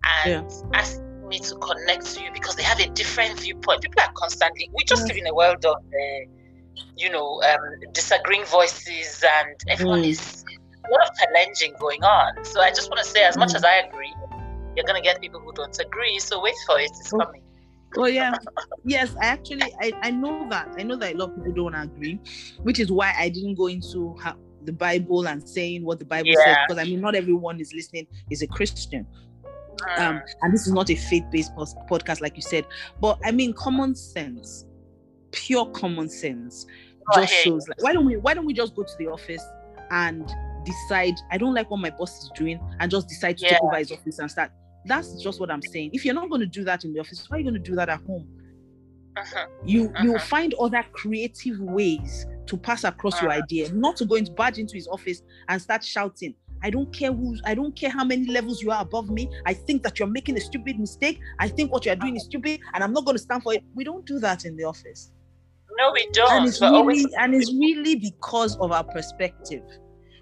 [SPEAKER 1] and yeah. ask me to connect to you because they have a different viewpoint. People are constantly, we just yeah. live in a world of, uh, you know, um, disagreeing voices and everyone mm. is a lot of challenging going on. So I just want to say, as much as I agree, you're going to get people who don't agree. So wait for it, it's oh. coming.
[SPEAKER 2] Oh yeah, yes. I actually I, I know that I know that a lot of people don't agree, which is why I didn't go into how, the Bible and saying what the Bible yeah. says because I mean not everyone is listening is a Christian. Um, mm. and this is not a faith-based podcast, like you said, but I mean common sense, pure common sense, just shows. Like, why don't we? Why don't we just go to the office and decide? I don't like what my boss is doing, and just decide to yeah. take over his office and start that's just what I'm saying. If you're not going to do that in the office, why are you going to do that at home? Uh-huh. You uh-huh. you'll find other creative ways to pass across uh-huh. your idea, not to go into badge into his office and start shouting. I don't care who I don't care how many levels you are above me. I think that you're making a stupid mistake. I think what you're doing is stupid and I'm not going to stand for it. We don't do that in the office.
[SPEAKER 1] No, we don't.
[SPEAKER 2] And it's, really, always... and it's really because of our perspective.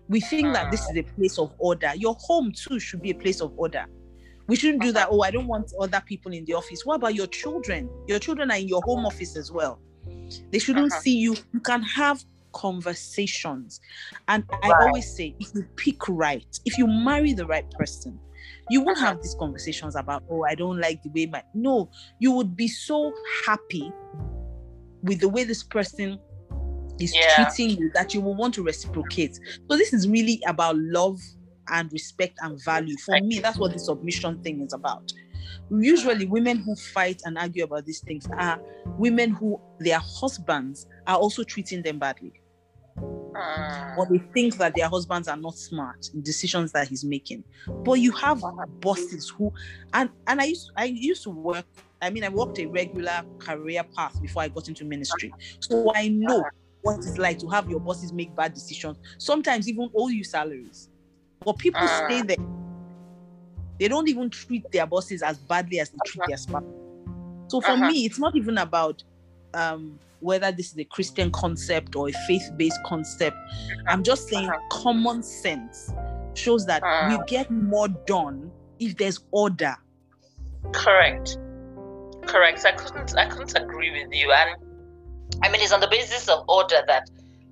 [SPEAKER 2] We think that this is a place of order. Your home too should be a place of order. We shouldn't do that. Oh, I don't want other people in the office. What about your children? Your children are in your home office as well. They shouldn't uh-huh. see you. You can have conversations. And I always say, if you pick right, if you marry the right person, you won't uh-huh. have these conversations about, oh, I don't like the way my. No, you would be so happy with the way this person is yeah. treating you that you will want to reciprocate. So this is really about love and respect and value. For me, that's what the submission thing is about. Usually, women who fight and argue about these things are women who their husbands are also treating them badly. Uh, or they think that their husbands are not smart in decisions that he's making. But you have bosses who, and and I used I used to work. I mean, I walked a regular career path before I got into ministry, so I know what it's like to have your bosses make bad decisions. Sometimes even owe you salaries. But people uh, stay there. They don't even treat their bosses as badly as they treat uh-huh. their spouse. So for uh-huh. me, it's not even about um, whether this is a Christian concept or a faith-based concept. I'm just saying uh-huh. common sense shows that we uh-huh. get more done if there's order.
[SPEAKER 1] Correct. Correct. I couldn't I couldn't agree with you. And I mean it's on the basis of order that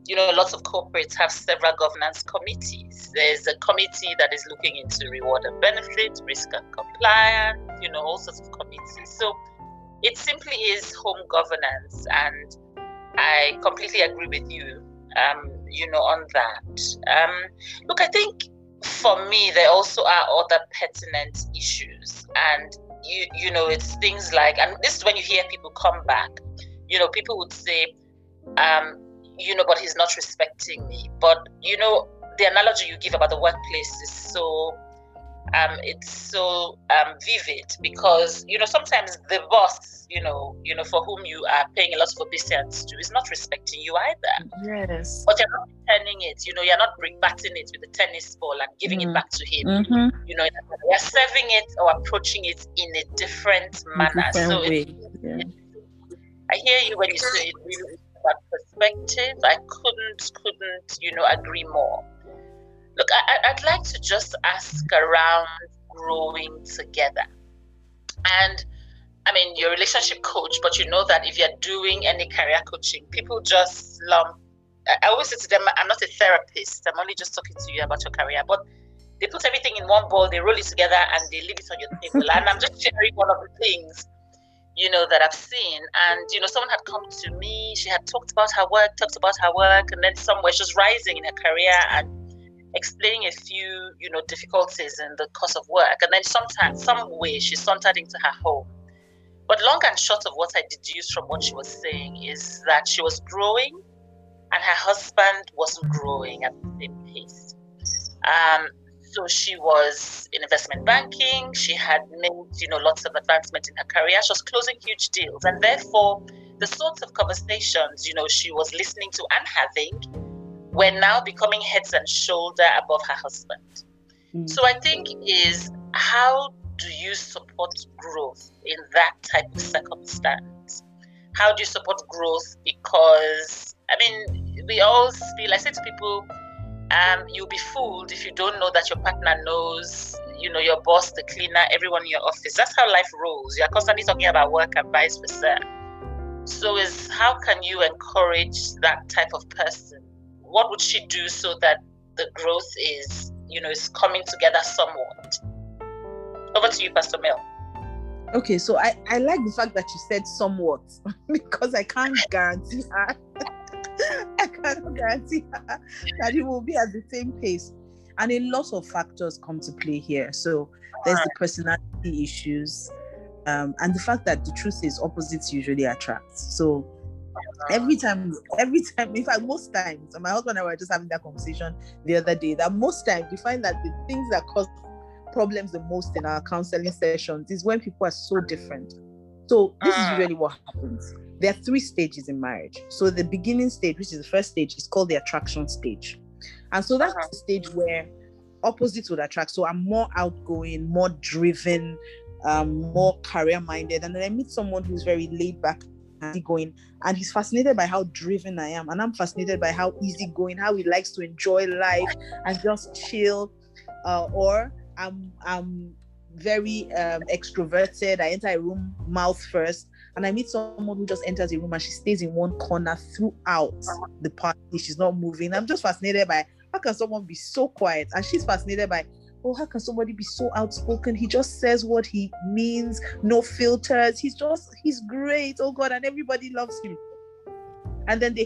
[SPEAKER 1] you know, lots of corporates have several governance committees. There's a committee that is looking into reward and benefit, risk and compliance, you know, all sorts of committees. So it simply is home governance. And I completely agree with you, um, you know, on that. Um, look, I think for me, there also are other pertinent issues. And, you, you know, it's things like, and this is when you hear people come back, you know, people would say, um, you know, but he's not respecting me. But you know, the analogy you give about the workplace is so um it's so um vivid because you know sometimes the boss you know you know for whom you are paying a lot of obeisance to is not respecting you either
[SPEAKER 2] yes
[SPEAKER 1] but you're not returning it you know you're not batting it with a tennis ball and giving mm. it back to him mm-hmm. you know you're serving it or approaching it in a different manner different so it, yeah. it, i hear you when you say it really that perspective. I couldn't, couldn't, you know, agree more. Look, I, I'd like to just ask around growing together. And I mean, you're a relationship coach, but you know that if you're doing any career coaching, people just lump. I always say to them, I'm not a therapist. I'm only just talking to you about your career. But they put everything in one bowl, they roll it together, and they leave it on your table. and I'm just sharing one of the things, you know, that I've seen. And you know, someone had come to me. She had talked about her work, talked about her work, and then somewhere she was rising in her career and explaining a few, you know, difficulties in the course of work. And then sometimes, some way, she sauntered into her home but long and short of what I deduced from what she was saying is that she was growing and her husband wasn't growing at the same pace. Um, so she was in investment banking. She had made, you know, lots of advancement in her career. She was closing huge deals, and therefore, the sorts of conversations, you know, she was listening to and having, were now becoming heads and shoulder above her husband. Mm. So I think is how do you support growth in that type of circumstance? How do you support growth? Because, I mean, we all feel, I say to people, um, you'll be fooled if you don't know that your partner knows, you know, your boss, the cleaner, everyone in your office. That's how life rolls. You're constantly talking about work and vice versa. So, is how can you encourage that type of person? What would she do so that the growth is, you know, is coming together somewhat? Over to you, Pastor Mel.
[SPEAKER 2] Okay, so I, I like the fact that you said somewhat because I can't guarantee her. I cannot guarantee her that it will be at the same pace. And a lot of factors come to play here. So there's the personality issues, um, and the fact that the truth is opposites usually attract. So every time, every time, in fact, most times, and my husband and I were just having that conversation the other day, that most times we find that the things that cause problems the most in our counseling sessions is when people are so different. So this is really what happens. There are three stages in marriage. So the beginning stage, which is the first stage, is called the attraction stage. And so that's the stage where opposites would attract. So I'm more outgoing, more driven, um, more career minded. And then I meet someone who's very laid back, going, and he's fascinated by how driven I am. And I'm fascinated by how easygoing, how he likes to enjoy life and just chill. Uh, or I'm I'm very um, extroverted. I enter a room mouth first, and I meet someone who just enters a room and she stays in one corner throughout the party. She's not moving. I'm just fascinated by how can someone be so quiet, and she's fascinated by oh how can somebody be so outspoken he just says what he means no filters he's just he's great oh god and everybody loves him and then they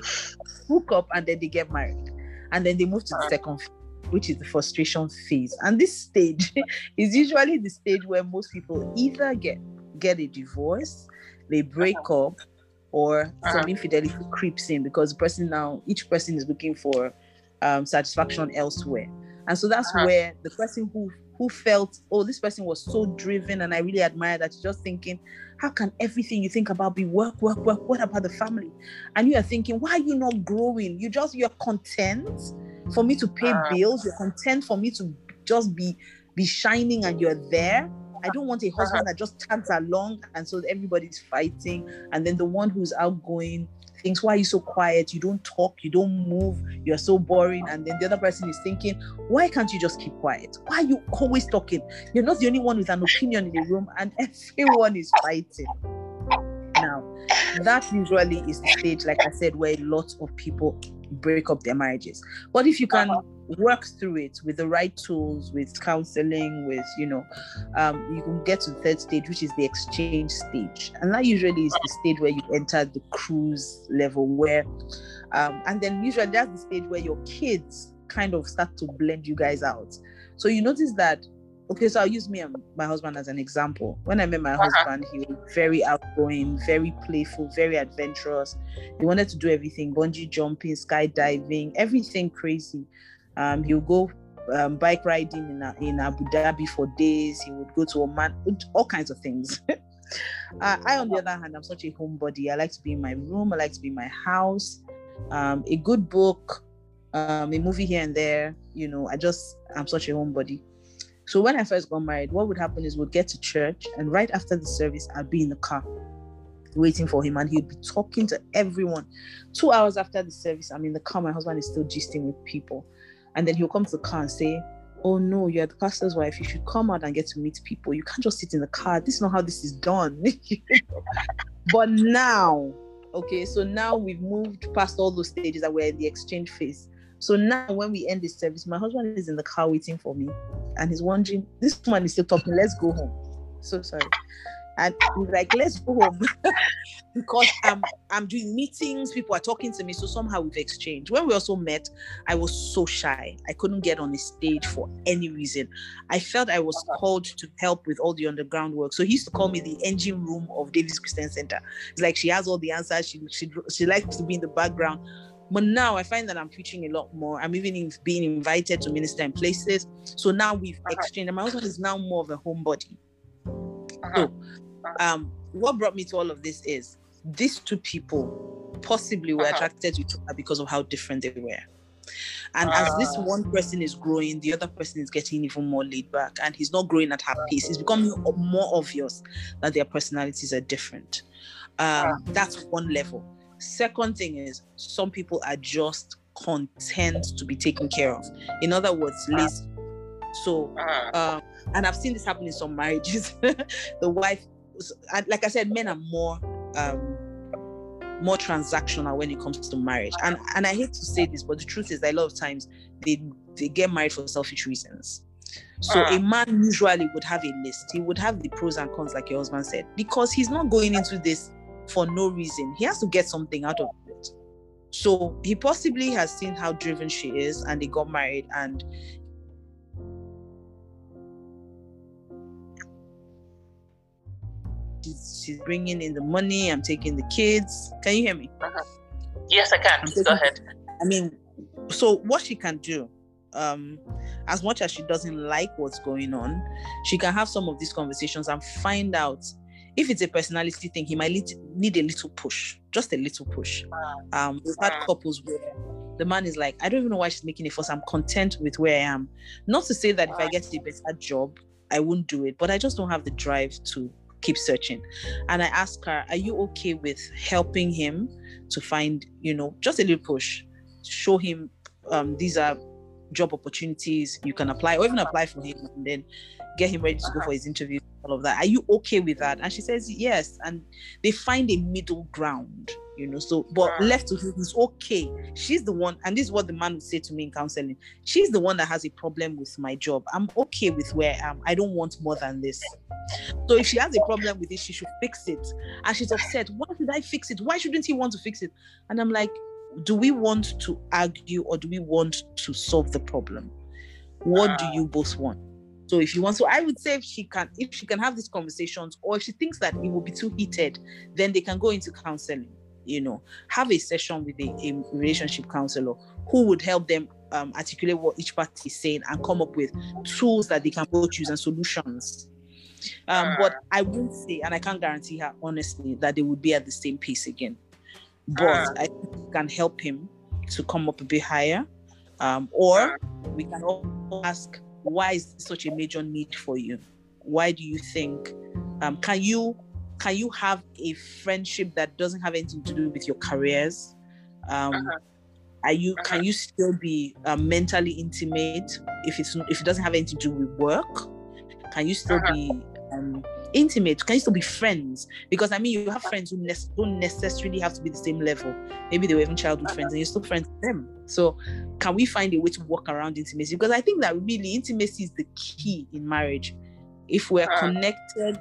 [SPEAKER 2] hook up and then they get married and then they move to the second which is the frustration phase. And this stage is usually the stage where most people either get get a divorce, they break uh-huh. up, or uh-huh. some infidelity creeps in because the person now each person is looking for um, satisfaction elsewhere. And so that's uh-huh. where the person who who felt, oh, this person was so driven and I really admire that, just thinking, how can everything you think about be work, work, work? What about the family? And you are thinking, why are you not growing? You just you're content for me to pay uh, bills. You're content for me to just be be shining and you're there. I don't want a husband uh-huh. that just tags along and so everybody's fighting. And then the one who's outgoing thinks, Why are you so quiet? You don't talk, you don't move, you're so boring. And then the other person is thinking, Why can't you just keep quiet? Why are you always talking? You're not the only one with an opinion in the room, and everyone is fighting. Now, that usually is the stage, like I said, where lots of people break up their marriages. But if you can uh-huh. Work through it with the right tools, with counseling, with you know, um, you can get to the third stage, which is the exchange stage, and that usually is the stage where you enter the cruise level, where, um, and then usually that's the stage where your kids kind of start to blend you guys out. So you notice that okay, so I'll use me and my husband as an example. When I met my uh-huh. husband, he was very outgoing, very playful, very adventurous. He wanted to do everything bungee jumping, skydiving, everything crazy. Um, he'll go um, bike riding in, in Abu Dhabi for days. He would go to Oman, all kinds of things. uh, I, on the other hand, I'm such a homebody. I like to be in my room, I like to be in my house. Um, a good book, um, a movie here and there. You know, I just, I'm such a homebody. So when I first got married, what would happen is we'd get to church, and right after the service, I'd be in the car waiting for him, and he'd be talking to everyone. Two hours after the service, I'm in the car. My husband is still gisting with people, and then he'll come to the car and say, oh no, you're the pastor's wife. You should come out and get to meet people. You can't just sit in the car. This is not how this is done. but now, okay, so now we've moved past all those stages that we're in the exchange phase. So now when we end this service, my husband is in the car waiting for me and he's wondering, this man is still talking, let's go home. So sorry and he's like, let's go home because I'm I'm doing meetings, people are talking to me. So somehow we've exchanged. When we also met, I was so shy. I couldn't get on the stage for any reason. I felt I was called to help with all the underground work. So he used to call me the engine room of Davis Christian Center. It's like she has all the answers. She she, she likes to be in the background. But now I find that I'm preaching a lot more. I'm even being invited to minister in places. So now we've uh-huh. exchanged. And my husband is now more of a homebody. Uh-huh. So um, what brought me to all of this is these two people possibly were uh-huh. attracted to each other because of how different they were. And uh, as this ah. one person is growing, the other person is getting even more laid back, and he's not growing at her pace. It's becoming more obvious that their personalities are different. Um, that's one level. Second thing is, some people are just content to be taken care of. In other words, lazy. So, um, and I've seen this happen in some marriages. the wife like I said, men are more um, more transactional when it comes to marriage. And and I hate to say this, but the truth is that a lot of times they they get married for selfish reasons. So uh, a man usually would have a list. He would have the pros and cons, like your husband said, because he's not going into this for no reason. He has to get something out of it. So he possibly has seen how driven she is, and they got married, and she's, she's bringing in the money. I'm taking the kids. Can you hear me?
[SPEAKER 1] Uh-huh. Yes, I can. Taking, Go ahead.
[SPEAKER 2] I mean, so what she can do, um, as much as she doesn't like what's going on, she can have some of these conversations and find out if it's a personality thing, he might need a little push, just a little push. Ah. Um, we've had couples where the man is like, I don't even know why she's making a fuss. I'm content with where I am. Not to say that if I get a better job, I won't do it, but I just don't have the drive to keep searching. And I asked her, Are you okay with helping him to find, you know, just a little push? Show him um, these are job opportunities you can apply, or even apply for him and then get him ready to go uh-huh. for his interview, all of that. Are you okay with that? And she says, Yes. And they find a middle ground you know so but left to him is okay. She's the one and this is what the man would say to me in counseling she's the one that has a problem with my job. I'm okay with where i am. I don't want more than this. So if she has a problem with it she should fix it. And she's upset. Why should i fix it? Why shouldn't he want to fix it? And i'm like do we want to argue or do we want to solve the problem? What do uh. you both want so if you want, so I would say if she can, if she can have these conversations, or if she thinks that it will be too heated, then they can go into counseling you know. Have a session with a, a relationship counselor who would help them um, articulate what each party is saying and come up with tools that they can both use and solutions. Um, but i won't say and i can't guarantee her honestly that they would be at the same pace again. But i can help him to come up a bit higher um, or we can also ask why is such a major need for you why do you think um, can you can you have a friendship that doesn't have anything to do with your careers? Um, uh-huh. Are you can you still be uh, mentally intimate if it's if it doesn't have anything to do with work? Can you still uh-huh. be um, intimate? Can you still be friends? Because I mean, you have friends who ne- don't necessarily have to be the same level. Maybe they were even childhood friends, and you're still friends with them. So, can we find a way to work around intimacy? Because I think that really intimacy is the key in marriage. If we're connected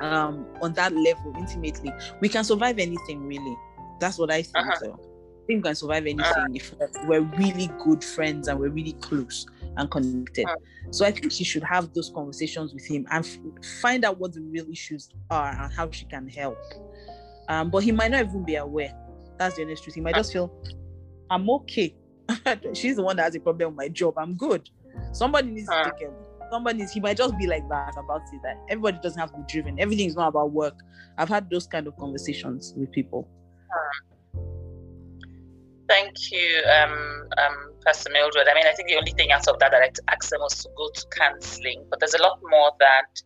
[SPEAKER 2] um, on that level intimately, we can survive anything really. That's what I think. Uh-huh. So. Think we can survive anything if we're really good friends and we're really close and connected. So I think she should have those conversations with him and f- find out what the real issues are and how she can help. Um, but he might not even be aware. That's the honest truth. He might just feel, I'm okay. She's the one that has a problem with my job. I'm good. Somebody needs to take care of me somebody needs, he might just be like that about it that everybody doesn't have to be driven everything is not about work i've had those kind of conversations with people
[SPEAKER 1] thank you um, um, pastor mildred. I mean i think the only thing out of that that i asked them was to go to counseling but there's a lot more that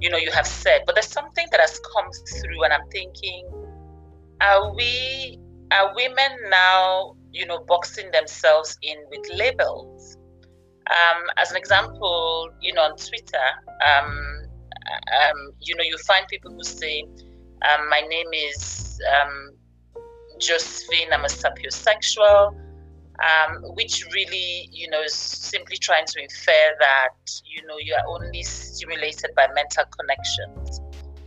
[SPEAKER 1] you know you have said. But there's something that has come through and i'm thinking are we are women now you know boxing themselves in with labels? Um, as an example, you know, on Twitter, um, um, you know, you find people who say, um, "My name is Josephine. I'm a sapiosexual," um, which really, you know, is simply trying to infer that you know you are only stimulated by mental connections.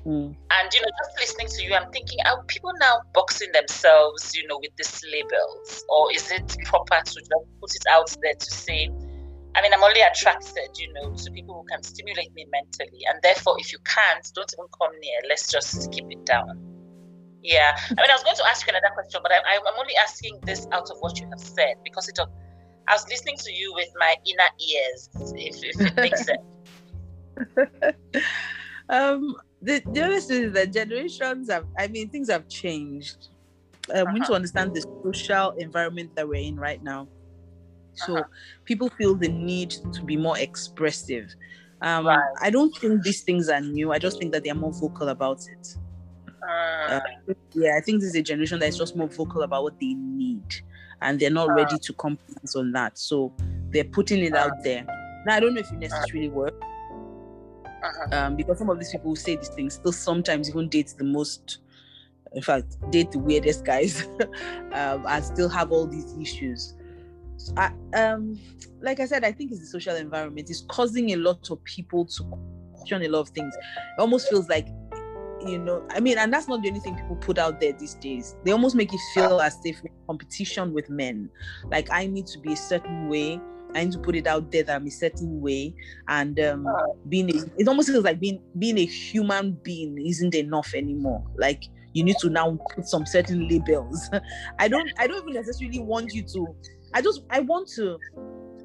[SPEAKER 1] Mm. And you know, just listening to you, I'm thinking, are people now boxing themselves, you know, with these labels, or is it proper to just put it out there to say? I mean, I'm only attracted, you know, to people who can stimulate me mentally. And therefore, if you can't, don't even come near. Let's just keep it down. Yeah. I mean, I was going to ask you another question, but I, am only asking this out of what you have said because it, I was listening to you with my inner ears, if, if it makes
[SPEAKER 2] sense. um, the, the honest is that generations have, I mean, things have changed. Uh, uh-huh. We need to uh-huh. understand the social environment that we're in right now. So uh-huh. people feel the need to be more expressive. Um, right. I don't think these things are new. I just think that they are more vocal about it. Uh, uh, yeah, I think this is a generation that's just more vocal about what they need, and they're not uh, ready to compromise on that. So they're putting it out there. Now I don't know if it necessarily works. Uh-huh. Um, because some of these people who say these things still sometimes even date the most in fact date the weirdest guys um, and still have all these issues I, um, like I said, I think it's the social environment. It's causing a lot of people to question a lot of things. It almost feels like, you know, I mean, and that's not the only thing people put out there these days. They almost make it feel as if competition with men. Like I need to be a certain way. I need to put it out there that I'm a certain way, and um, being a, it almost feels like being being a human being isn't enough anymore. Like you need to now put some certain labels. I don't I don't even necessarily want you to I just I want to,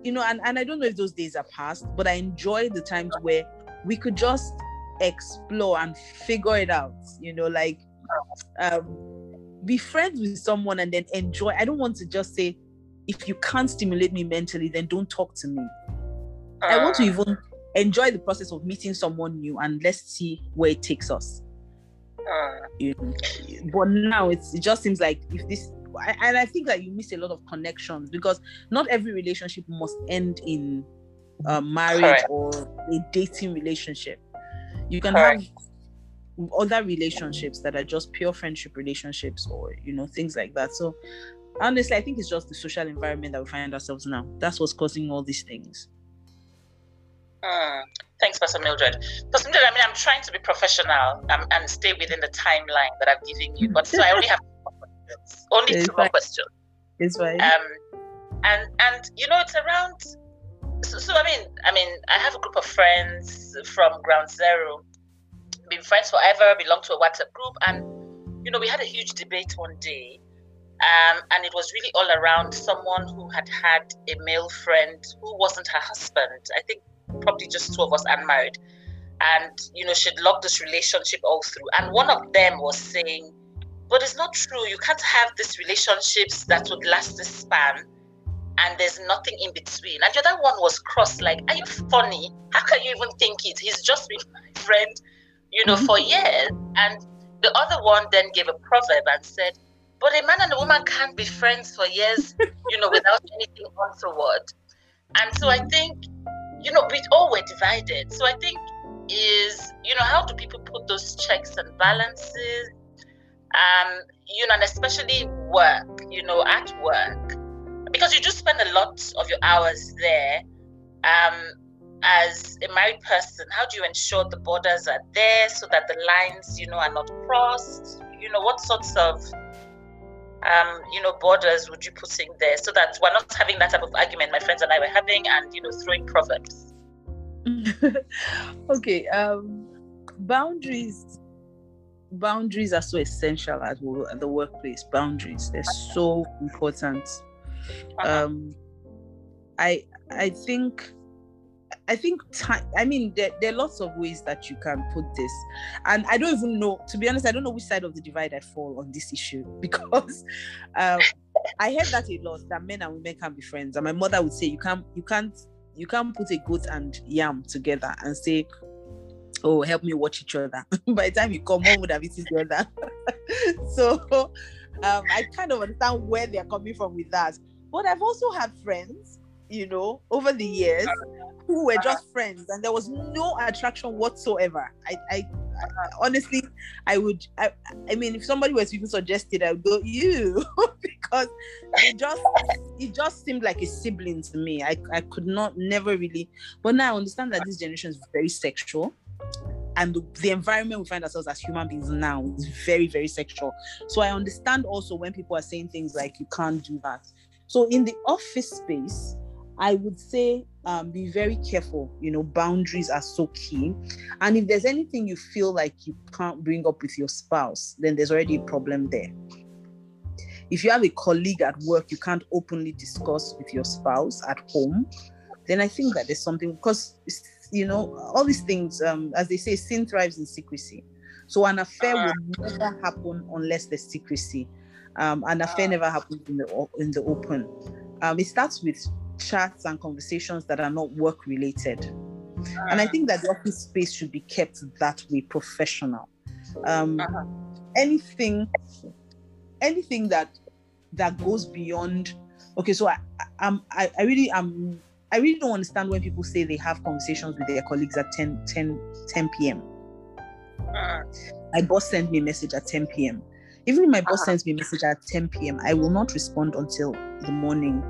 [SPEAKER 2] you know, and, and I don't know if those days are past, but I enjoy the times where we could just explore and figure it out, you know, like um be friends with someone and then enjoy. I don't want to just say, if you can't stimulate me mentally, then don't talk to me. Uh, I want to uh. even enjoy the process of meeting someone new and let's see where it takes us. Uh, you know, but now it's it just seems like if this and I think that you miss a lot of connections because not every relationship must end in a marriage Correct. or a dating relationship. You can Correct. have other relationships that are just pure friendship relationships or you know things like that. So honestly, I think it's just the social environment that we find ourselves now. That's what's causing all these things.
[SPEAKER 1] Mm. Thanks, Pastor Mildred. Pastor Mildred, I mean, I'm trying to be professional um, and stay within the timeline that I'm giving you, but so I only have only it's two more questions.
[SPEAKER 2] It's fine.
[SPEAKER 1] Um, and and you know it's around. So, so I mean, I mean, I have a group of friends from Ground Zero, been friends forever, belong to a WhatsApp group, and you know we had a huge debate one day, um, and it was really all around someone who had had a male friend who wasn't her husband. I think probably just two of us unmarried, and you know she'd locked this relationship all through. And one of them was saying but it's not true. You can't have these relationships that would last this span and there's nothing in between. And the other one was cross, like, are you funny? How can you even think it? He's just been my friend, you know, for years. And the other one then gave a proverb and said, but a man and a woman can't be friends for years, you know, without anything untoward. And so I think, you know, we all were divided. So I think is, you know, how do people put those checks and balances? um, you know, and especially work, you know, at work, because you just spend a lot of your hours there. Um, as a married person, how do you ensure the borders are there so that the lines, you know, are not crossed? You know, what sorts of um, you know, borders would you put in there so that we're not having that type of argument my friends and I were having and, you know, throwing proverbs?
[SPEAKER 2] okay. Um, boundaries boundaries are so essential at the workplace. Boundaries, they're so important. Uh-huh. Um, I I think I think time. I mean, there, there are lots of ways that you can put this, and I don't even know. To be honest, I don't know which side of the divide I fall on this issue because um, I heard that a lot that men and women can be friends, and my mother would say you can't, you can't, you can't put a goat and yam together and say oh help me watch each other by the time you come home would have eaten together so um, i kind of understand where they're coming from with that but i've also had friends you know, over the hmm. years who were just friends and there was no attraction whatsoever. I, I, I honestly, I would, I, I mean, if somebody was even suggested, I would go, you, because it just, it just seemed like a sibling to me. I, I could not, never really, but now I understand that this generation is very sexual and the, the, environment we find ourselves as human beings now is very very sexual so i understand also when people are saying things like you can't do that so in the office space I would say um, be very careful. You know, boundaries are so key. And if there's anything you feel like you can't bring up with your spouse, then there's already a problem there. If you have a colleague at work you can't openly discuss with your spouse at home, then I think that there's something because you know all these things, um, as they say, sin thrives in secrecy. So an affair will never happen unless there's secrecy. Um, an affair never happens in the in the open. Um, it starts with chats and conversations that are not work related. And I think that the office space should be kept that way, professional. Um, uh-huh. Anything, anything that that goes beyond. Okay, so I, I'm, I, I really am. I really don't understand when people say they have conversations with their colleagues at 10, 10, 10 p.m. Uh-huh. My boss sent me a message at 10 p.m. Even if my boss uh-huh. sends me a message at 10 p.m., I will not respond until the morning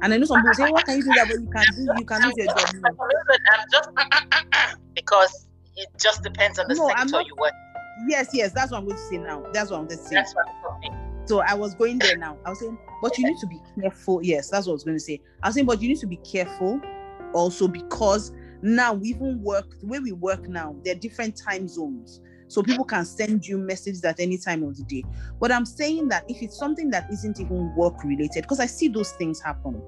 [SPEAKER 2] and I know some people say, "What can you do that?" But you can do, you can lose your job. No.
[SPEAKER 1] I'm just because it just depends on the no, sector not, you work.
[SPEAKER 2] Yes, yes, that's what I'm going to say now. That's what I'm going to say. That's what I'm So I was going there now. I was saying, but you need to be careful. Yes, that's what I was going to say. I was saying, but you need to be careful also because now we even work the way we work now. There are different time zones so people can send you messages at any time of the day. But I'm saying that if it's something that isn't even work related, because I see those things happen.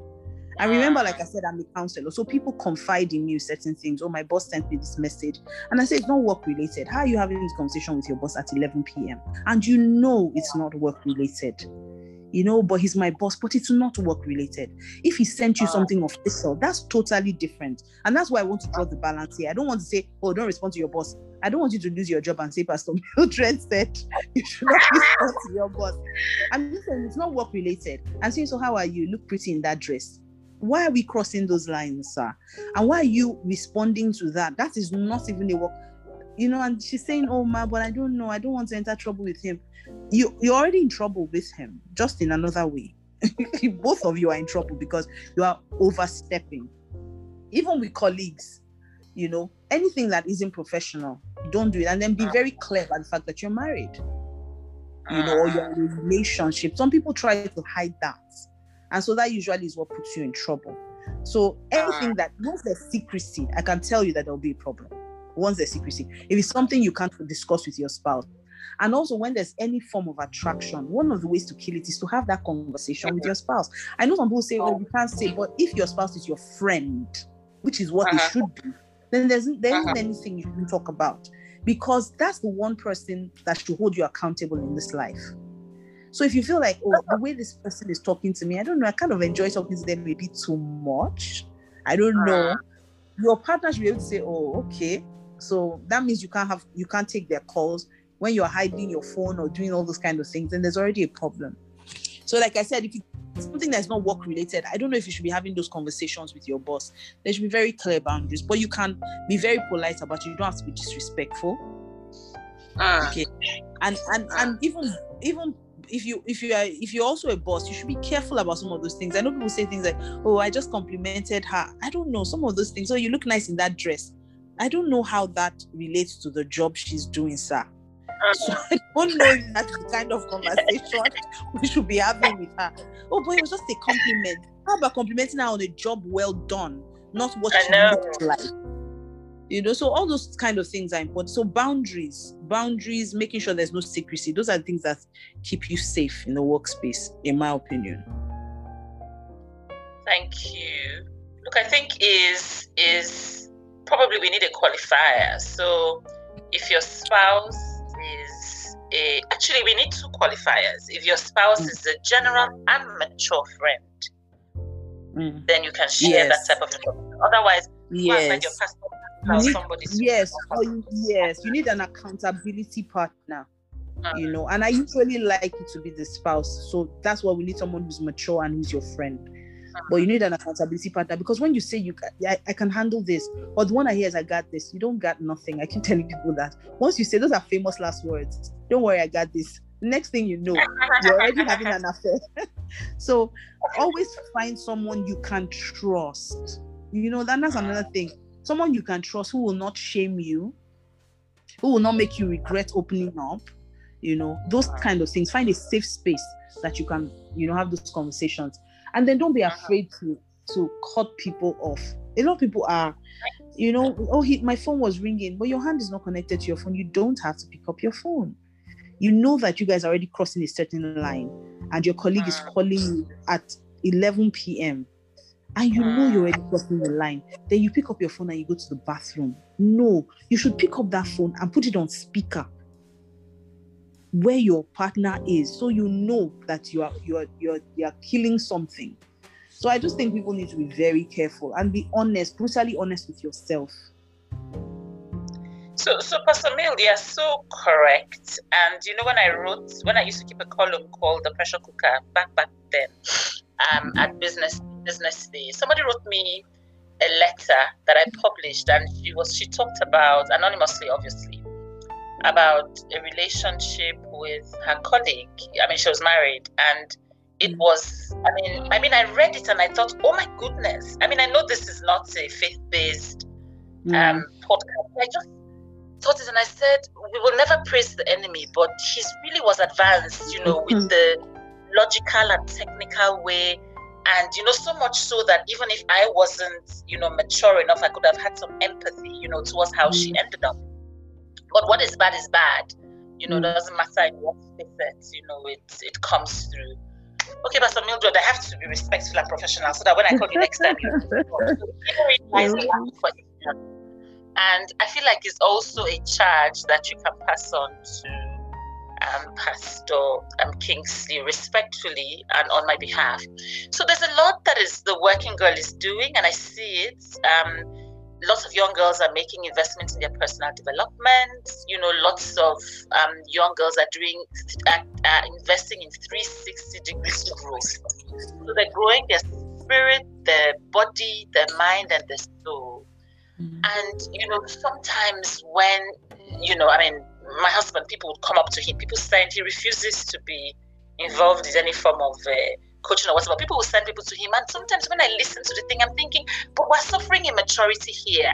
[SPEAKER 2] I ah. remember, like I said, I'm a counselor. So people confide in you certain things. Oh, my boss sent me this message. And I say, it's not work related. How are you having this conversation with your boss at 11 p.m.? And you know it's not work related you know, but he's my boss, but it's not work related. If he sent you ah. something official, that's totally different. And that's why I want to draw the balance here. I don't want to say, oh, don't respond to your boss. I don't want you to lose your job and say, Pastor Mildred said you should not respond to your boss. I'm just saying it's not work related. And saying, so how are you? look pretty in that dress. Why are we crossing those lines, sir? And why are you responding to that? That is not even a work you know, and she's saying, Oh ma, but I don't know, I don't want to enter trouble with him. You you're already in trouble with him, just in another way. Both of you are in trouble because you are overstepping. Even with colleagues, you know, anything that isn't professional, don't do it. And then be very clear about the fact that you're married. You know, or you're in a relationship. Some people try to hide that. And so that usually is what puts you in trouble. So anything that once there's secrecy, I can tell you that there'll be a problem once there's secrecy. If it's something you can't discuss with your spouse. And also, when there's any form of attraction, one of the ways to kill it is to have that conversation with your spouse. I know some people say, "Oh, you can't say," but if your spouse is your friend, which is what uh-huh. it should be, then there's there isn't uh-huh. anything you can talk about because that's the one person that should hold you accountable in this life. So if you feel like, oh, the way this person is talking to me, I don't know, I kind of enjoy talking to them maybe too much. I don't know. Uh-huh. Your partner should be able to say, oh, okay, so that means you can't have you can't take their calls when you're hiding your phone or doing all those kind of things, then there's already a problem. So, like I said, if it's something that's not work related, I don't know if you should be having those conversations with your boss. There should be very clear boundaries, but you can be very polite about it. You don't have to be disrespectful. Uh, okay. And and uh, and even even if you if you are if you're also a boss, you should be careful about some of those things. I know people say things like, "Oh, I just complimented her." I don't know some of those things. Oh, you look nice in that dress. I don't know how that relates to the job she's doing, sir. Uh-huh. So I don't know if that's the kind of conversation we should be having with her. Oh boy, it was just a compliment. How about complimenting her on a job well done, not what she looked like? You know, so all those kind of things are important. So boundaries, boundaries, making sure there's no secrecy. Those are things that keep you safe in the workspace, in my opinion.
[SPEAKER 1] Thank you. Look, I think is is probably we need a qualifier. So if your spouse is a actually we need two qualifiers. If your spouse mm. is a general and mature friend, mm. then you can share yes. that type of information. Otherwise, yes. your pastor
[SPEAKER 2] need, yes, you, yes, you need an accountability partner. Mm. You know, and I usually like it to be the spouse. So that's why we need someone who's mature and who's your friend. But you need an accountability partner because when you say you can, I, I can handle this, or the one I hear is I got this, you don't got nothing. I keep telling people that. Once you say those are famous last words, don't worry, I got this. Next thing you know, you're already having an affair. so always find someone you can trust. You know, that, that's another thing. Someone you can trust who will not shame you, who will not make you regret opening up. You know, those kind of things. Find a safe space that you can, you know, have those conversations and then don't be uh-huh. afraid to to cut people off a lot of people are you know oh he, my phone was ringing but your hand is not connected to your phone you don't have to pick up your phone you know that you guys are already crossing a certain line and your colleague is uh-huh. calling you at 11 p.m and you know you're already uh-huh. crossing the line then you pick up your phone and you go to the bathroom no you should pick up that phone and put it on speaker where your partner is so you know that you are you are you are, you are killing something. So i just think people need to be very careful and be honest brutally honest with yourself.
[SPEAKER 1] So so pastor mill you're so correct. And you know when i wrote when i used to keep a column called the pressure cooker back back then um, at business business day somebody wrote me a letter that i published and she was she talked about anonymously obviously about a relationship with her colleague. I mean, she was married, and it mm. was. I mean, I mean, I read it and I thought, oh my goodness. I mean, I know this is not a faith-based mm. um, podcast. I just thought it, and I said, we will never praise the enemy, but he really was advanced, you know, with mm-hmm. the logical and technical way. And you know, so much so that even if I wasn't, you know, mature enough, I could have had some empathy, you know, towards how mm. she ended up. But what is bad is bad. You know, mm. doesn't matter in what facet, you know, it it comes through. Okay, Pastor Mildred, I have to be respectful and professional so that when I call you next time, you realize for And I feel like it's also a charge that you can pass on to um, Pastor um, Kingsley respectfully and on my behalf. So there's a lot that is the working girl is doing, and I see it. Um, lots of young girls are making investments in their personal development. You know, lots of um, young girls are doing are, are investing in 360 degrees growth. So they're growing their spirit, their body, their mind, and their soul. Mm-hmm. And you know, sometimes when you know, I mean, my husband, people would come up to him. People saying he refuses to be involved in any form of uh, coaching or whatever, people will send people to him. And sometimes when I listen to the thing, I'm thinking, but we're suffering immaturity here.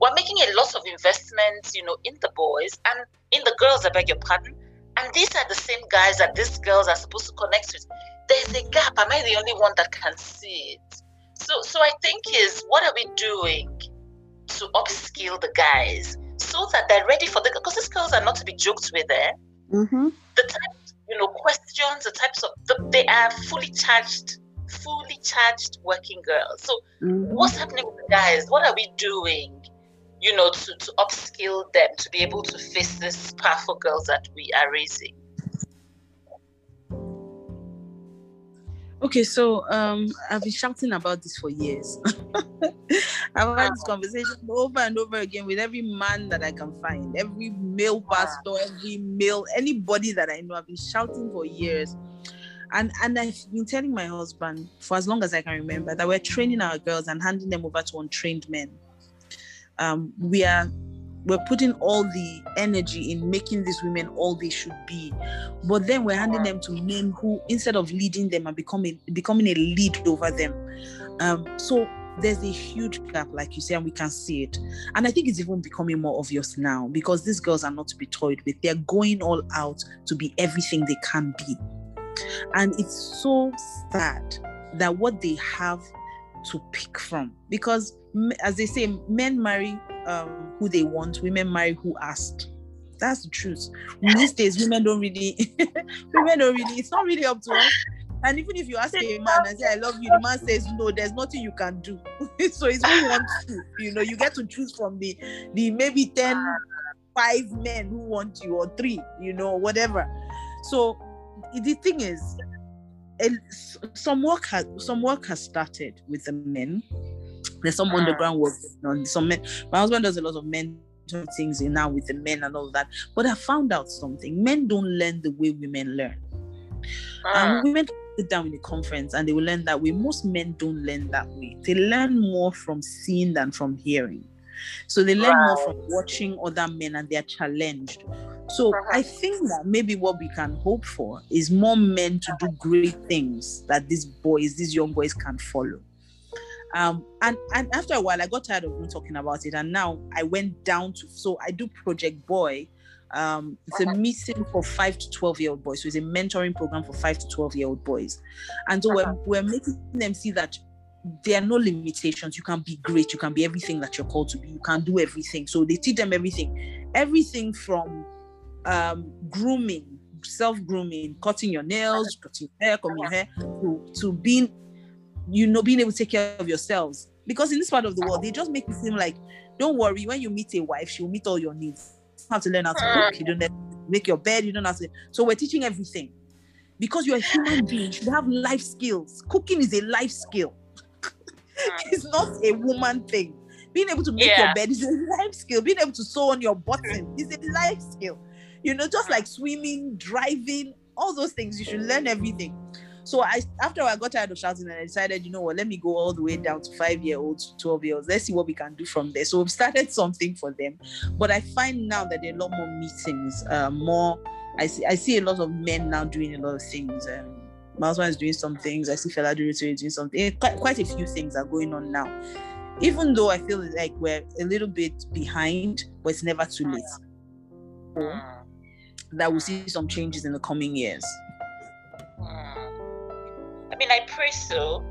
[SPEAKER 1] We're making a lot of investments, you know, in the boys and in the girls, I beg your pardon. And these are the same guys that these girls are supposed to connect with. There's a gap. Am I the only one that can see it? So so I think is what are we doing to upskill the guys so that they're ready for the because these girls are not to be joked with there. Eh? Mm-hmm. The type you know, questions, the types of, the, they are fully charged, fully charged working girls. So mm-hmm. what's happening with the guys? What are we doing, you know, to, to upskill them to be able to face these powerful girls that we are raising?
[SPEAKER 2] Okay, so um, I've been shouting about this for years. I've had this conversation over and over again with every man that I can find, every male pastor, every male, anybody that I know. I've been shouting for years. And and I've been telling my husband for as long as I can remember that we're training our girls and handing them over to untrained men. Um, we are we're putting all the energy in making these women all they should be. But then we're handing them to men who instead of leading them are becoming becoming a lead over them. Um, so there's a huge gap like you say and we can see it. And i think it's even becoming more obvious now because these girls are not to be toyed with. They're going all out to be everything they can be. And it's so sad that what they have to pick from because as they say men marry um, who they want, women marry who asked. That's the truth. These days, women don't really, women don't really, it's not really up to us. And even if you ask a man and say, I love you, the man says, No, there's nothing you can do. so it's what you want to, you know, you get to choose from the the maybe 10, five men who want you, or three, you know, whatever. So the thing is, some work has some work has started with the men there's some underground work on some men. My husband does a lot of men things now with the men and all that. But I found out something. Men don't learn the way women learn. And ah. women sit down in a conference and they will learn that way. Most men don't learn that way. They learn more from seeing than from hearing. So they learn more from watching other men and they're challenged. So I think that maybe what we can hope for is more men to do great things that these boys, these young boys can follow. Um, and and after a while, I got tired of not talking about it, and now I went down to so I do Project Boy. Um, it's a uh-huh. meeting for five to twelve year old boys, so it's a mentoring program for five to twelve year old boys, and so uh-huh. we're, we're making them see that there are no limitations. You can be great. You can be everything that you're called to be. You can do everything. So they teach them everything, everything from um, grooming, self grooming, cutting your nails, cutting your hair, combing your hair, to, to being you know, being able to take care of yourselves. Because in this part of the world, they just make it seem like, don't worry, when you meet a wife, she'll meet all your needs. You have to learn how to cook, you don't have to make your bed, you don't have to. So we're teaching everything. Because you're a human being, you should have life skills. Cooking is a life skill. it's not a woman thing. Being able to make yeah. your bed is a life skill. Being able to sew on your button is a life skill. You know, just like swimming, driving, all those things, you should learn everything. So I after I got tired of shouting and I decided, you know what, let me go all the way down to five year olds, 12 year olds. Let's see what we can do from there. So we've started something for them. But I find now that there are a lot more meetings, uh, more I see I see a lot of men now doing a lot of things. Um, my husband is doing some things. I see Fela Durotoye doing something. Eh, quite, quite a few things are going on now. Even though I feel like we're a little bit behind, but it's never too late. Mm. That we'll see some changes in the coming years.
[SPEAKER 1] I mean, I pray so.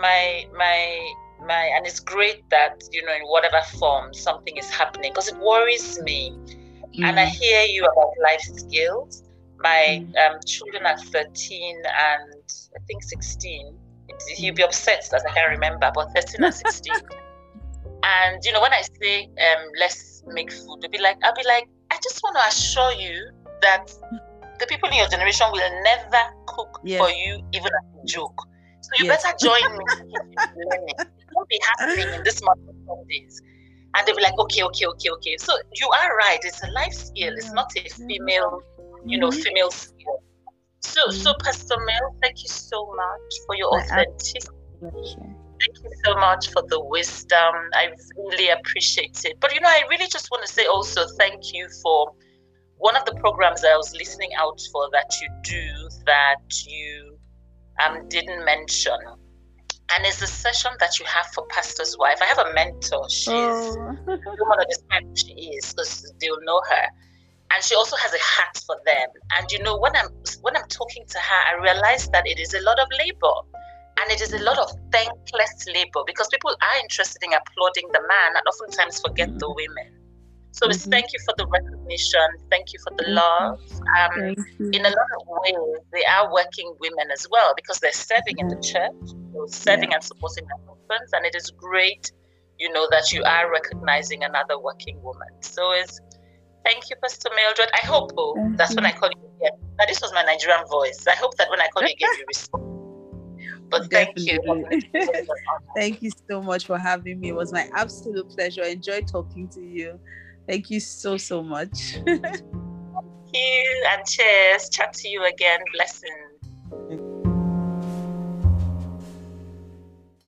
[SPEAKER 1] My my my, and it's great that you know in whatever form something is happening because it worries me. Mm. And I mm. hear you about life skills. My mm. um, children are 13 and I think 16. He'll be upset that I can't remember, but 13 and 16. and you know, when I say um, let's make food, they'll be like, I'll be like, I just want to assure you that the people in your generation will never cook for you, even as a joke. So you yes. better join me learning. Don't be happening in this month of Sundays. And they'll be like, okay, okay, okay, okay. So you are right. It's a life skill. It's not a female, you know, mm-hmm. female skill. So, mm-hmm. so Pastor Mel, thank you so much for your authenticity. Thank you so much for the wisdom. I really appreciate it. But you know, I really just want to say also thank you for one of the programs that I was listening out for that you do that you um, didn't mention. And it's a session that you have for pastor's wife. I have a mentor. She's oh. I don't want to describe who she is because they'll know her. And she also has a heart for them. And you know, when I'm when I'm talking to her, I realize that it is a lot of labor. And it is a lot of thankless labor because people are interested in applauding the man and oftentimes forget the women. So mm-hmm. thank you for the recognition. Thank you for the love. Um, in a lot of ways, they are working women as well because they're serving in the church, serving yeah. and supporting their husbands. And it is great, you know, that you are recognizing another working woman. So it's thank you, Pastor Mildred. I hope oh, that's you. when I call you again. Now, this was my Nigerian voice. I hope that when I call you again, you respond. But thank you.
[SPEAKER 2] thank you so much for having me. It was my absolute pleasure. I enjoyed talking to you. Thank you so, so much.
[SPEAKER 1] Thank you and cheers. Chat to you again. Blessings.